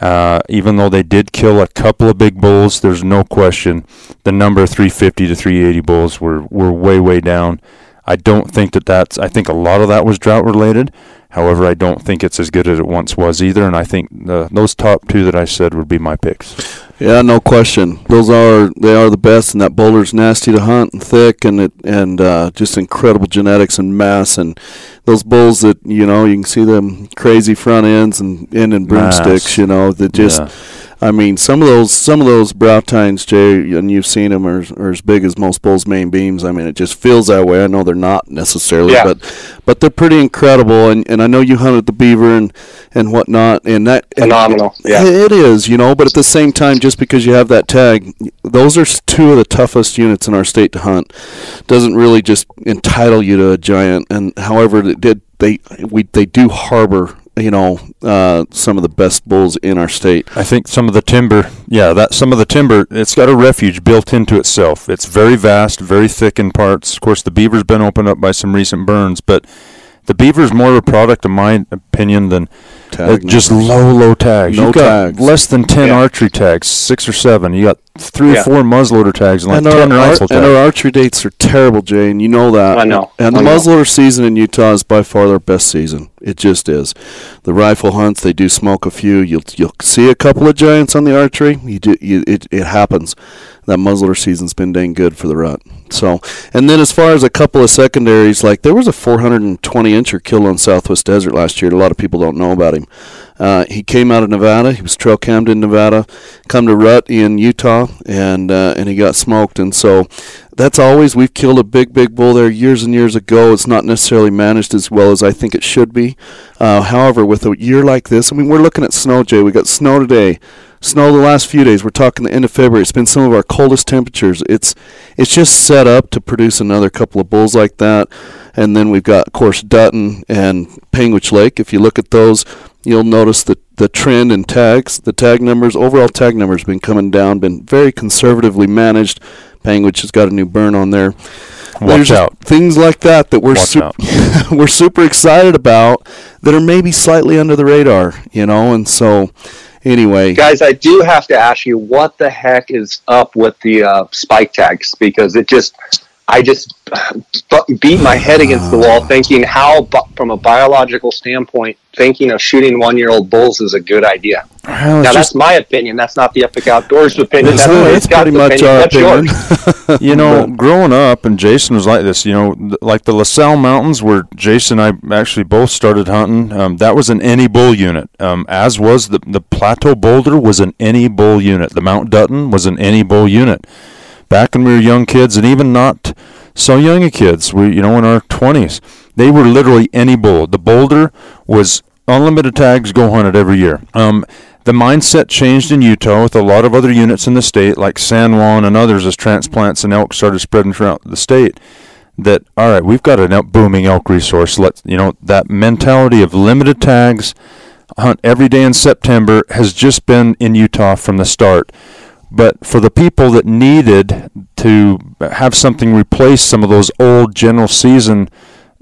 Uh, even though they did kill a couple of big bulls, there's no question the number 350 to 380 bulls were, were way, way down. I don't think that that's, I think a lot of that was drought related. However, I don't think it's as good as it once was either. And I think the, those top two that I said would be my picks. Yeah, no question. Those are they are the best, and that boulder's nasty to hunt and thick, and it and uh, just incredible genetics and mass, and those bulls that you know you can see them crazy front ends and end in broomsticks. You know that just. Yeah. I mean, some of those some of those brow tines, Jay, and you've seen them, are, are as big as most bulls' main beams. I mean, it just feels that way. I know they're not necessarily, Yeah. but but they're pretty incredible. And, and I know you hunted the beaver and and whatnot, and that and Phenomenal. Yeah. it is, you know, but at the same time, just because you have that tag, those are two of the toughest units in our state to hunt. Doesn't really just entitle you to a giant. And however, it did they we they do harbor, you know, uh, some of the best bulls in our state. I think some of the timber, yeah, that some of the timber, it's got a refuge built into itself. It's very vast, very thick in parts. Of course, the beaver's been opened up by some recent burns, but the beaver's more of a product, in my opinion, than Tag just numbers. low, low tags. No You've got tags. less than ten Yeah. archery tags, six or seven. You got three Yeah. or four muzzleloader tags and like and our, ten ar- rifle and our archery dates are terrible, Jay, and you know that. I know. And the I know. muzzleloader season in Utah is by far their best season. It just is. The rifle hunts, they do smoke a few. You'll you'll see a couple of giants on the archery. You do, you, it it happens. That muzzleloader season's been dang good for the rut. So, and then as far as a couple of secondaries, like there was a 420 incher killed on Southwest Desert last year. A lot of people don't know about him. Uh, he came out of Nevada. He was trail cammed in Nevada, come to rut in Utah, and uh, and he got smoked. And so that's always we've killed a big big bull there years and years ago. It's not necessarily managed as well as I think it should be. Uh, however, with a year like this, I mean, we're looking at snow, Jay. We got snow today. Snow the last few days. We're talking the end of February. It's been some of our coldest temperatures. It's it's just set up to produce another couple of bulls like that. And then we've got, of course, Dutton and Panguitch Lake. If you look at those, you'll notice that the trend in tags, the tag numbers, overall tag numbers, been coming down. Been very conservatively managed. Panguitch has got a new burn on there. Watch There's out. things like that that we're Watch sup- out. <laughs> we're super excited about that are maybe slightly under the radar, you know. And so, anyway, Guys, I do have to ask you, what the heck is up with the uh, spike tags? Because it just, I just beat my head against the wall thinking how, from a biological standpoint, thinking of shooting one year old bulls is a good idea. Well, Now, it's that's my opinion. That's not the Epic Outdoors opinion. That's, That's, that's pretty much our What's opinion. <laughs> you know, growing up, and Jason was like this. You know, th- like the La Sal Mountains, where Jason and I actually both started hunting. Um, that was an any bull unit. Um, as was the the Plateau Boulder was an any bull unit. The Mount Dutton was an any bull unit. Back when we were young kids, and even not so young kids, we you know in our twenties, they were literally any bull. The Boulder was unlimited tags, go hunt it every year. Um, the mindset changed in Utah with a lot of other units in the state, like San Juan and others, as transplants and elk started spreading throughout the state. That all right, we've got an elk booming elk resource. Let you know that mentality of limited tags, hunt every day in September has just been in Utah from the start. But for the people that needed to have something replace some of those old general season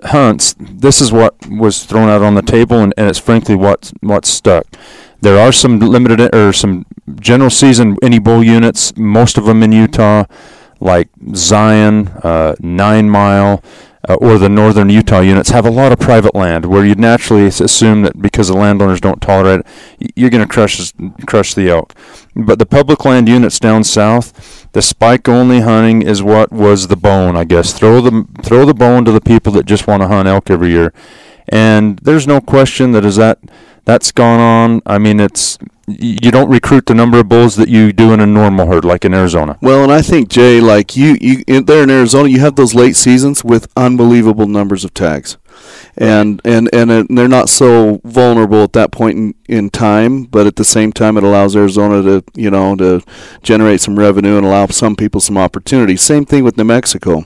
hunts, this is what was thrown out on the table, and, and it's frankly what what's stuck. There are some limited or some general season any bull units, most of them in Utah, like Zion, uh, Nine Mile, uh, or the northern Utah units have a lot of private land where you'd naturally assume that because the landowners don't tolerate it, you're going to crush crush the elk. But the public land units down south, the spike only hunting is what was the bone, I guess. Throw the throw the bone to the people that just want to hunt elk every year, and there's no question that is that that's gone on. I mean, it's you don't recruit the number of bulls that you do in a normal herd, like in Arizona. Well, and I think Jay, like you, you in, there in Arizona, you have those late seasons with unbelievable numbers of tags, and and and, and they're not so vulnerable at that point in, in time. But at the same time, it allows Arizona to you know to generate some revenue and allow some people some opportunity. Same thing with New Mexico.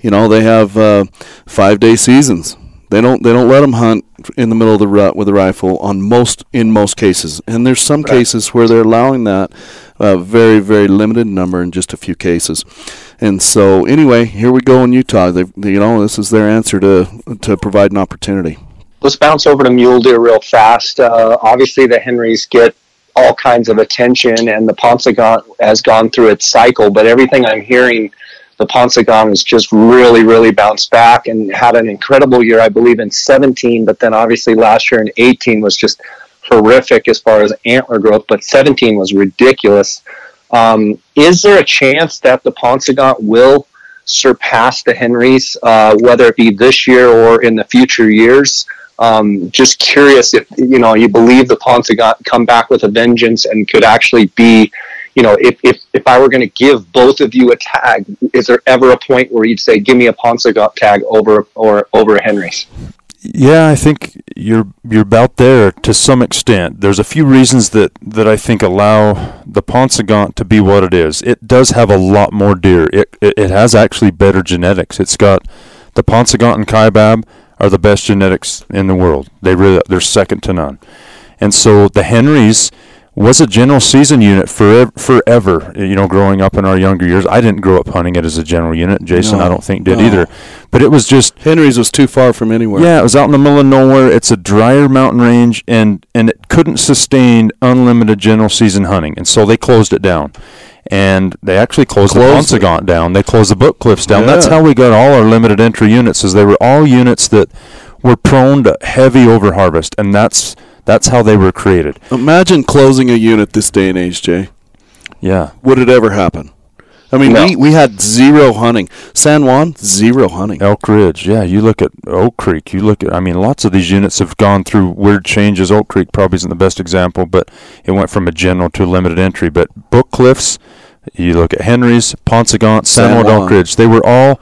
You know, they have uh, five day seasons they don't they don't let them hunt in the middle of the rut with a rifle on most in most cases, and there's some right. cases where they're allowing that, uh, very very limited number in just a few cases. And so anyway, here we go in Utah. They you know this is their answer to to provide an opportunity. Let's bounce over to mule deer real fast. Uh, obviously, the Henrys get all kinds of attention, and the Paunsaugunt has gone through its cycle. But everything I'm hearing the Paunsaugunt has just really, really bounced back and had an incredible year, I believe, in 17. But then obviously last year in 18 was just horrific as far as antler growth, but 17 was ridiculous. Um, is there a chance that the Paunsaugunt will surpass the Henrys, uh, whether it be this year or in the future years? Um, just curious if you know you believe the Paunsaugunt come back with a vengeance and could actually be you know, if, if, if I were going to give both of you a tag, is there ever a point where you'd say, give me a Paunsaugunt tag over or over Henry's? Yeah, I think you're you're about there to some extent. There's a few reasons that, that I think allow the Paunsaugunt to be what it is. It does have a lot more deer. It, it, it has actually better genetics. It's got the Paunsaugunt and Kaibab are the best genetics in the world. They really they're second to none. And so the Henrys was a general season unit for forever. You know, growing up in our younger years, I didn't grow up hunting it as a general unit. Jason, no, I don't think did no. either. But it was just Henry's was too far from anywhere. Yeah, it was out in the middle of nowhere. It's a drier mountain range, and and it couldn't sustain unlimited general season hunting, and so they closed it down. And they actually closed, closed the Paunsaugunt down. They closed the Book Cliffs down. Yeah. That's how we got all our limited entry units. Is they were all units that were prone to heavy overharvest, and that's that's how they were created. Imagine closing a unit this day and age, Jay. Yeah. Would it ever happen? I mean, no. we, we had zero hunting. San Juan, zero hunting. Elk Ridge, yeah. You look at Oak Creek. You look at, I mean, lots of these units have gone through weird changes. Oak Creek probably isn't the best example, but it went from a general to a limited entry. But Book Cliffs, you look at Henry's, Paunsaugunt, San, San Juan, Oak Ridge. They were all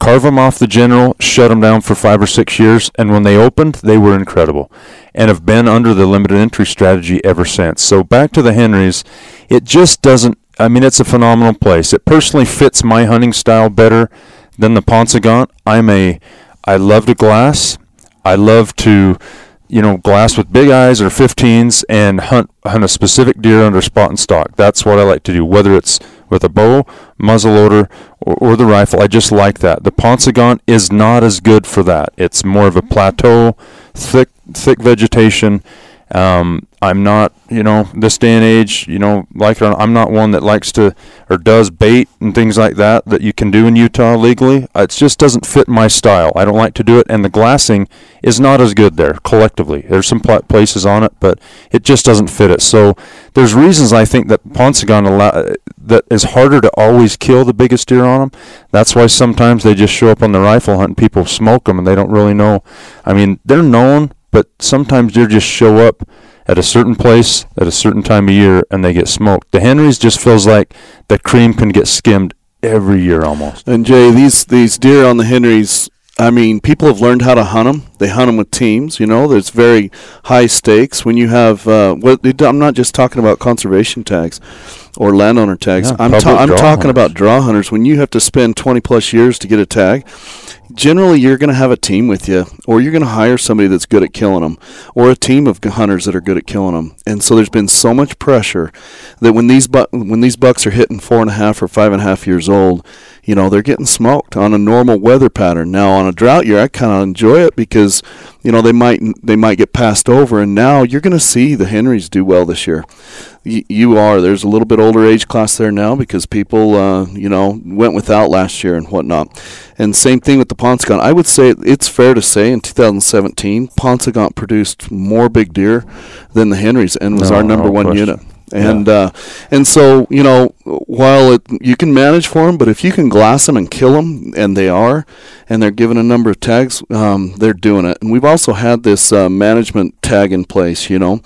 carve them off the general, shut them down for five or six years, and when they opened, they were incredible, and have been under the limited entry strategy ever since. So back to the Henrys, it just doesn't. I mean, it's a phenomenal place. It personally fits my hunting style better than the Paunsaugunt. I'm a, I love to glass. I love to you know, glass with big eyes or 15s and hunt hunt a specific deer under spot and stock. That's what I like to do, whether it's with a bow, muzzleloader, or, or the rifle. I just like that. The Paunsaugunt is not as good for that. It's more of a plateau, thick thick vegetation, um, I'm not, you know, this day and age, you know, like I'm not one that likes to or does bait and things like that that you can do in Utah legally. It just doesn't fit my style. I don't like to do it, and the glassing is not as good there collectively. There's some places on it, but it just doesn't fit it. So there's reasons I think that Paunsaugunt allow, that is harder to always kill the biggest deer on them. That's why sometimes they just show up on the rifle hunt and people smoke them and they don't really know. I mean, they're known but sometimes they just show up at a certain place at a certain time of year and they get smoked. The Henrys just feels like the cream can get skimmed every year almost. And Jay, these these deer on the Henrys, I mean, people have learned how to hunt them. They hunt them with teams. You know, there's very high stakes when you have. Uh, what I'm not just talking about conservation tags or landowner tags. Yeah, I'm ta- I'm talking hunters. about draw hunters. When you have to spend 20 plus years to get a tag, generally you're going to have a team with you or you're going to hire somebody that's good at killing them or a team of hunters that are good at killing them and so there's been so much pressure that when these bu- when these bucks are hitting four and a half or five and a half years old you know they're getting smoked on a normal weather pattern. Now on a drought year, I kind of enjoy it because you know they might they might get passed over, and now you're going to see the Henrys do well this year. Y- you are there's a little bit older age class there now because people uh, you know went without last year and whatnot, and same thing with the Paunsaugunt. I would say it's fair to say in 2017 Paunsaugunt produced more big deer than the Henrys and was No, our number no one question. unit. And uh, and so you know, while it, you can manage for them, but if you can glass them and kill them, and they are, and they're given a number of tags, um, they're doing it. And we've also had this uh, management tag in place, you know,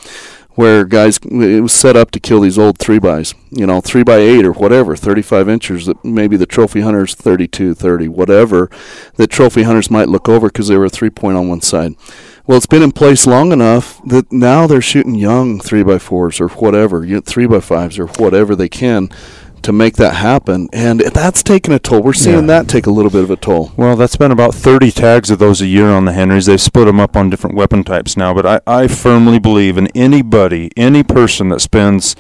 where guys it was set up to kill these old three bys, you know, three by eight or whatever, 35 inches. That maybe the trophy hunters 32, 30, whatever. That trophy hunters might look over because they were a three point on one side. Well, it's been in place long enough that now they're shooting young three by fours or whatever, three by fives or whatever they can to make that happen, and that's taking a toll. We're seeing Yeah. that take a little bit of a toll. Well, that's been about 30 tags of those a year on the Henrys. They've split them up on different weapon types now, but I, I firmly believe in anybody, any person that spends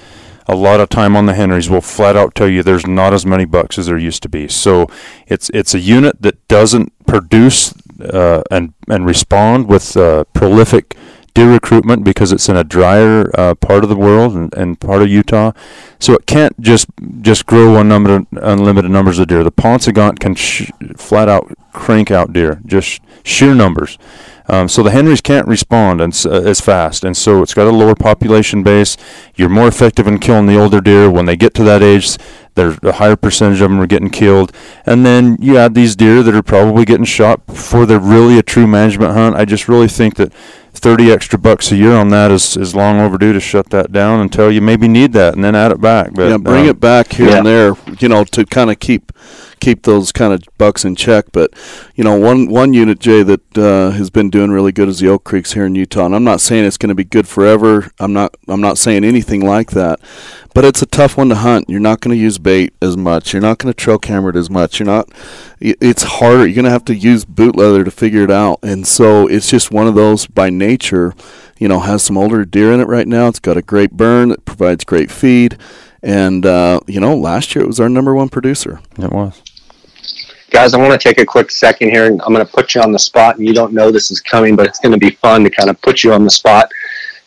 a lot of time on the Henrys will flat out tell you there's not as many bucks as there used to be. So it's it's a unit that doesn't produce uh, and and respond with uh, prolific deer recruitment because it's in a drier uh, part of the world and, and part of Utah. So it can't just just grow unlimited, unlimited numbers of deer. The Paunsaugunt can sh- flat out crank out deer, just sheer numbers. Um, so the Henrys can't respond as, uh, as fast, and so it's got a lower population base. You're more effective in killing the older deer when they get to that age. There's a higher percentage of them are getting killed, and then you add these deer that are probably getting shot before they're really a true management hunt. I just really think that 30 extra bucks a year on that is, is long overdue to shut that down until you maybe need that and then add it back. But yeah, bring um, it back here yeah. and there, you know, to kind of keep keep those kind of bucks in check. But you know, one one unit Jay that uh, has been doing really good is the Oak Creeks here in Utah. And I'm not saying it's going to be good forever. I'm not I'm not saying anything like that. But it's a tough one to hunt. You're not going to use bait as much. You're not going to trail camera it as much. You're not. It's harder. You're going to have to use boot leather to figure it out. And so it's just one of those by nature. You know, has some older deer in it right now. It's got a great burn. It provides great feed. And uh, you know, last year it was our number one producer. It was. guys, I want to take a quick second here, and I'm going to put you on the spot. And you don't know this is coming, but it's going to be fun to kind of put you on the spot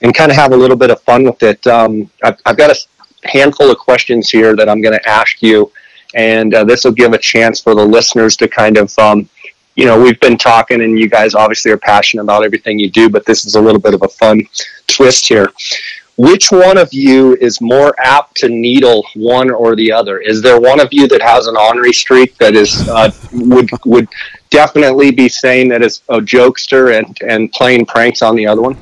and kind of have a little bit of fun with it. Um, I've, I've got a handful of questions here that I'm going to ask you, and uh, this will give a chance for the listeners to kind of, um, you know, we've been talking, and you guys obviously are passionate about everything you do, but this is a little bit of a fun twist here. Which one of you is more apt to needle one or the other? Is there one of you that has an ornery streak that is uh, would would definitely be saying that is a jokester and and playing pranks on the other one?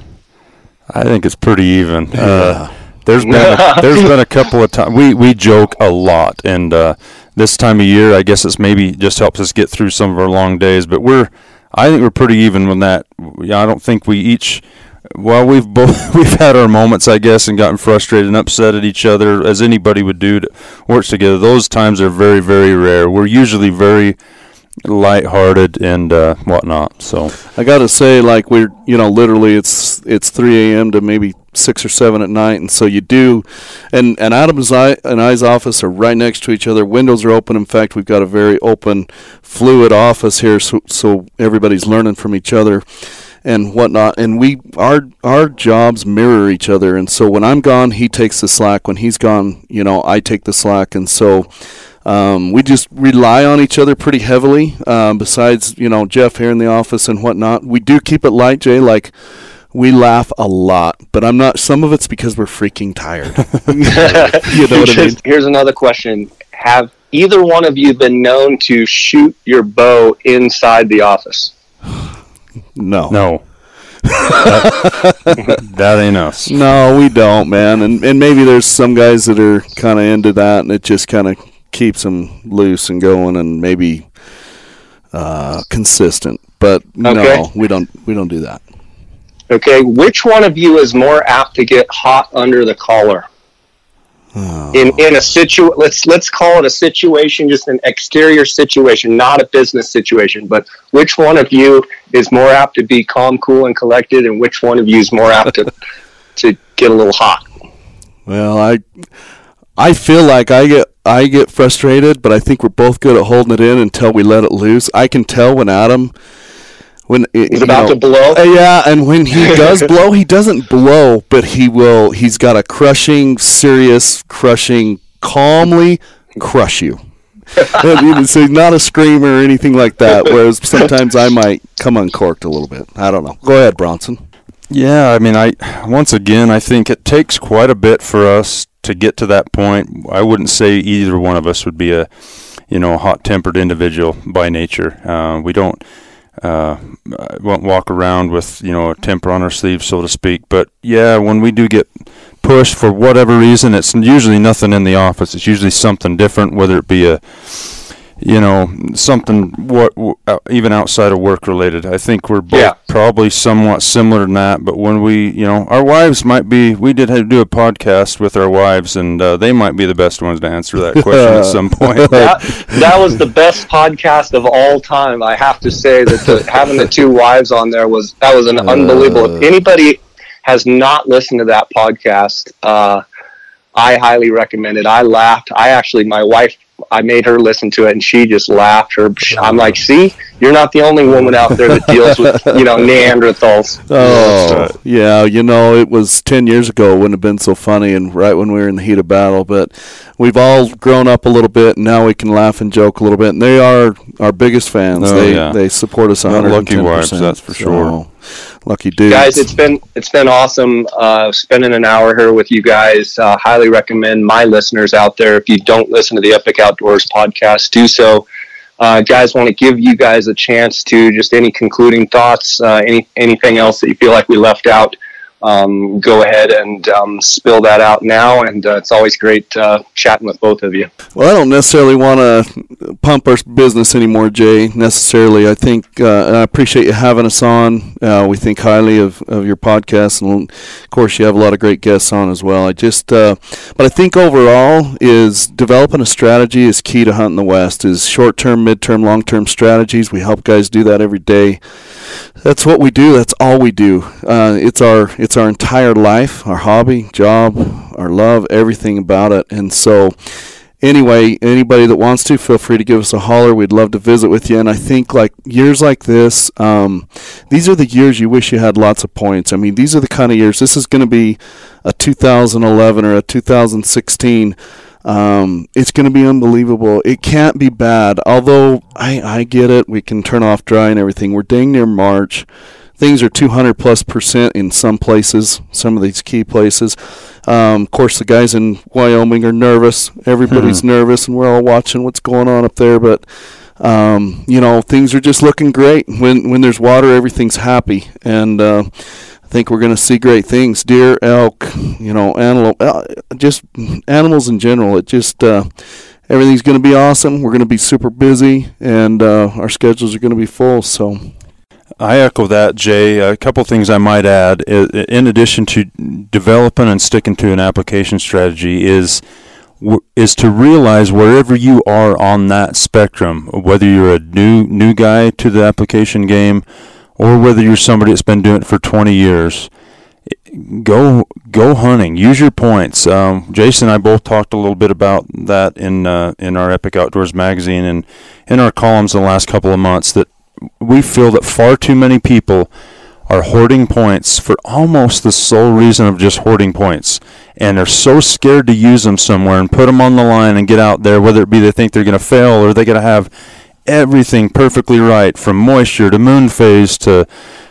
I think it's pretty even. Uh, there's been a, <laughs> there's been a couple of times we we joke a lot, and uh, this time of year, I guess it's maybe just helps us get through some of our long days. But we're I think we're pretty even with that. Yeah, I don't think we each. Well, we've both <laughs> we've had our moments, I guess, and gotten frustrated and upset at each other, as anybody would do works together. Those times are very, very rare. We're usually very lighthearted and uh, whatnot. So I got to say, like we're you know literally it's it's 3 a.m. to maybe six or seven at night, and so you do, and and Adam's I, and I's office are right next to each other. Windows are open. In fact, we've got a very open, fluid office here, so so everybody's learning from each other. And whatnot, and we our our jobs mirror each other, and so when I'm gone, he takes the slack. When he's gone, you know, I take the slack, and so um, we just rely on each other pretty heavily. Um, besides, you know, Jeff here in the office and whatnot, we do keep it light, Jay. Like we laugh a lot, but I'm not. Some of it's because we're freaking tired. <laughs> <laughs> you know what I mean? Here's another question: Have either one of you been known to shoot your bow inside the office? No, no, <laughs> that, that ain't us. no, we don't, man. And and maybe there's some guys that are kind of into that, and it just kind of keeps them loose and going, and maybe uh, consistent. But no, we don't. We don't do that. Okay, which one of you is more apt to get hot under the collar? In oh. in a situ let's let's call it a situation, just an exterior situation, not a business situation. But which one of you is more apt to be calm, cool, and collected, and which one of you is more apt to <laughs> to get a little hot? Well, I I feel like I get I get frustrated, but I think we're both good at holding it in until we let it loose. I can tell when Adam when he's about know, to blow. Uh, yeah, and when he <laughs> does blow, he doesn't blow, but he will. He's got a crushing, serious, crushing, calmly crush you. <laughs> so not a screamer or anything like that. Whereas sometimes I <laughs> might come uncorked a little bit. I don't know. Go ahead, Bronson. Yeah, I mean, I once again, I think it takes quite a bit for us to get to that point. I wouldn't say either one of us would be a, you know, hot-tempered individual by nature. Uh, we don't uh, won't walk around with you know a temper on our sleeve, so to speak. But yeah, when we do get pushed for whatever reason, it's usually nothing in the office. It's usually something different, whether it be a you know something what uh, even outside of work related i think we're both yeah. probably somewhat similar in that but when we you know our wives might be we did have to do a podcast with our wives and uh, they might be the best ones to answer that question at some <laughs> point that, <laughs> that was the best podcast of all time i have to say that the, having the two wives on there was that was an uh, unbelievable if anybody has not listened to that podcast uh, I highly recommend it. I laughed. I actually, my wife I made her listen to it, and she just laughed. Her, I'm like, "See, you're not the only woman out there that deals with, you know, <laughs> Neanderthals." Oh, yeah. You know, it was ten years ago. It wouldn't have been so funny, and right when we were in the heat of battle. But we've all grown up a little bit, and now we can laugh and joke a little bit. And they are our biggest fans. Oh, they yeah. they support us 110 Lucky wives, that's for sure. Lucky dudes. Guys, it's been it's been awesome uh, spending an hour here with you guys. Uh, highly recommend my listeners out there. If you don't listen to the Epic Outdoors podcast, do so. Uh, guys, want to give you guys a chance to just any concluding thoughts, uh, any anything else that you feel like we left out um, go ahead and um, spill that out now. And uh, it's always great uh, chatting with both of you. Well, I don't necessarily want to pump our business anymore, Jay, necessarily. I think, uh, I appreciate you having us on. Uh, we think highly of, of your podcast. And of course, you have a lot of great guests on as well. I just, uh, but I think overall is developing a strategy is key to hunting the West is short term, mid term, long term strategies. We help guys do that every day that's what we do. That's all we do. Uh, it's our it's our entire life, our hobby, job, our love, everything about it. And so, anyway, anybody that wants to, feel free to give us a holler. We'd love to visit with you. And I think like years like this, um, these are the years you wish you had lots of points. I mean, these are the kind of years. This is going to be a 2011 or a 2016 um, it's going to be unbelievable. It can't be bad. Although I, I get it. We can turn off dry and everything. We're dang near March. Things are 200 plus percent in some places, some of these key places. Um, of course, the guys in Wyoming are nervous. Everybody's hmm. nervous, and we're all watching what's going on up there. But um, you know, things are just looking great. When when there's water, everything's happy, and uh, I think we're going to see great things. Deer, elk, you know, antelope, uh, just animals in general. It just uh, everything's going to be awesome. We're going to be super busy, and uh, our schedules are going to be full. So. I echo that, Jay. A couple things I might add, in addition to developing and sticking to an application strategy, is is to realize wherever you are on that spectrum, whether you're a new new guy to the application game or whether you're somebody that's been doing it for 20 years, go go hunting. Use your points. Um, Jason and I both talked a little bit about that in uh, in our Epic Outdoors magazine and in our columns the last couple of months. That we feel that far too many people are hoarding points for almost the sole reason of just hoarding points. And they're so scared to use them somewhere and put them on the line and get out there, whether it be they think they're going to fail or they're going to have everything perfectly right from moisture to moon phase to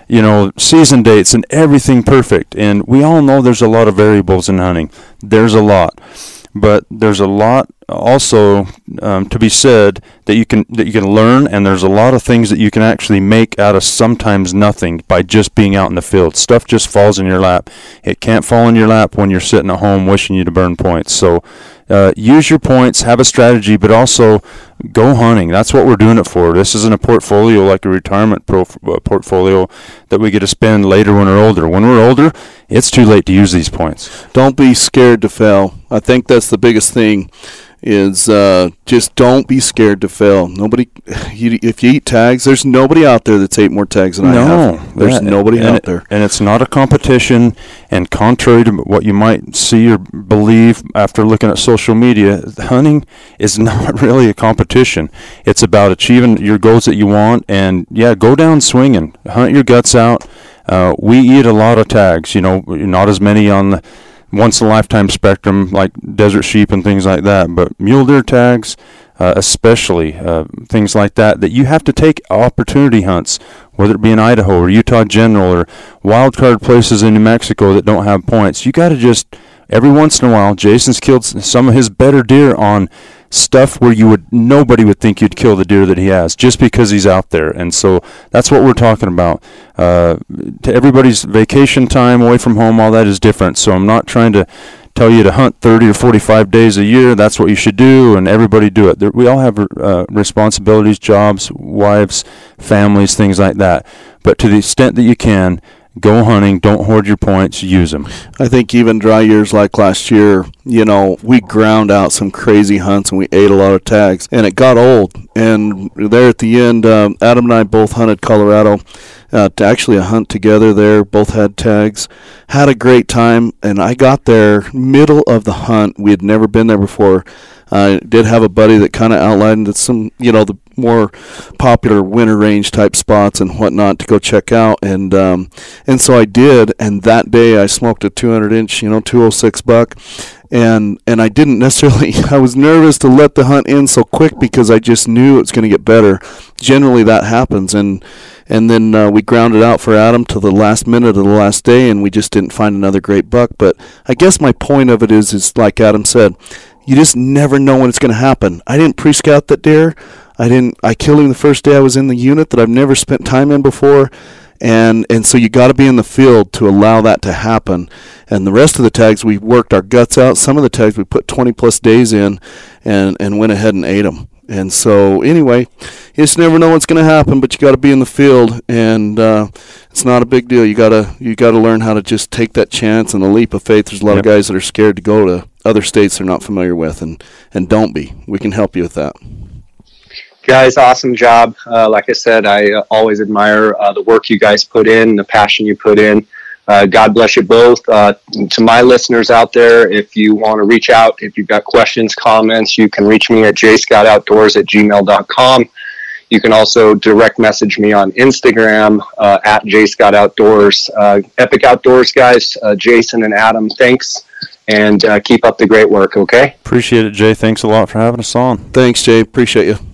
you know season dates and everything perfect. And we all know there's a lot of variables in hunting. There's a lot. But there's a lot also um, to be said that you can that you can learn and there's a lot of things that you can actually make out of sometimes nothing by just being out in the field. Stuff just falls in your lap. It can't fall in your lap when you're sitting at home wishing you to burn points. So uh, use your points, have a strategy, but also go hunting. That's what we're doing it for. This isn't a portfolio like a retirement pro- uh, portfolio that we get to spend later when we're older. When we're older, it's too late to use these points. Don't be scared to fail. I think that's the biggest thing is uh, just don't be scared to fail. Nobody, <sighs> you, if you eat tags, there's nobody out there that's ate more tags than no, I have. There's nobody out it, there, and it's not a competition. And contrary to what you might see or believe after looking at social social media, hunting is <laughs> not really a competition. It's about achieving your goals that you want, and yeah, go down swinging, hunt your guts out. Uh, we eat a lot of tags, you know, not as many on the once in a lifetime spectrum like desert sheep and things like that, but mule deer tags, uh, especially uh, things like that, that you have to take opportunity hunts, whether it be in Idaho or Utah General or wild card places in New Mexico that don't have points. You got to just every once in a while. Jason's killed some of his better deer on stuff where you would nobody would think you'd kill the deer that he has just because he's out there. And so that's what we're talking about. Uh, to everybody's vacation time away from home all that is different. So i'm not trying to tell you to hunt 30 or 45 days a year. That's what you should do and everybody do it. We all have uh, responsibilities jobs wives families things like that. But to the extent that you can go hunting, don't hoard your points, use them. I think even dry years like last year, you know, we ground out some crazy hunts and we ate a lot of tags, and it got old. And there at the end, um, Adam and I both hunted Colorado. Uh, to actually a hunt together there, both had tags, had a great time, and I got there middle of the hunt. We had never been there before. I did have a buddy that kind of outlined some, you know, the more popular winter range type spots and whatnot to go check out, and um, and so I did. And that day I smoked a 200 inch, you know, 206 buck, and and I didn't necessarily. <laughs> I was nervous to let the hunt in so quick because I just knew it was going to get better. Generally, that happens, and and then uh, we grounded out for Adam to the last minute of the last day, and we just didn't find another great buck. But I guess my point of it is, is like Adam said, you just never know when it's going to happen. I didn't pre-scout that deer. I didn't. I killed him the first day I was in the unit that I've never spent time in before, and and so you got to be in the field to allow that to happen. And the rest of the tags we worked our guts out. Some of the tags we put 20 plus days in, and and went ahead and ate them. And so anyway, you just never know what's going to happen, but you got to be in the field, and uh, it's not a big deal. You gotta you gotta learn how to just take that chance and the leap of faith. There's a lot yep. of guys that are scared to go to other states they're not familiar with, and and don't be. We can help you with that. Guys, awesome job. Uh, like I said, I uh, always admire uh, the work you guys put in, the passion you put in. Uh, God bless you both. Uh, to my listeners out there, if you want to reach out, if you've got questions, comments, you can reach me at jscottoutdoors at gmail.com. You can also direct message me on Instagram uh, at jscottoutdoors. Uh, Epic Outdoors, guys, Jason and Adam, thanks and uh, keep up the great work, okay? Appreciate it, Jay. Thanks a lot for having us on. Thanks, Jay. Appreciate you.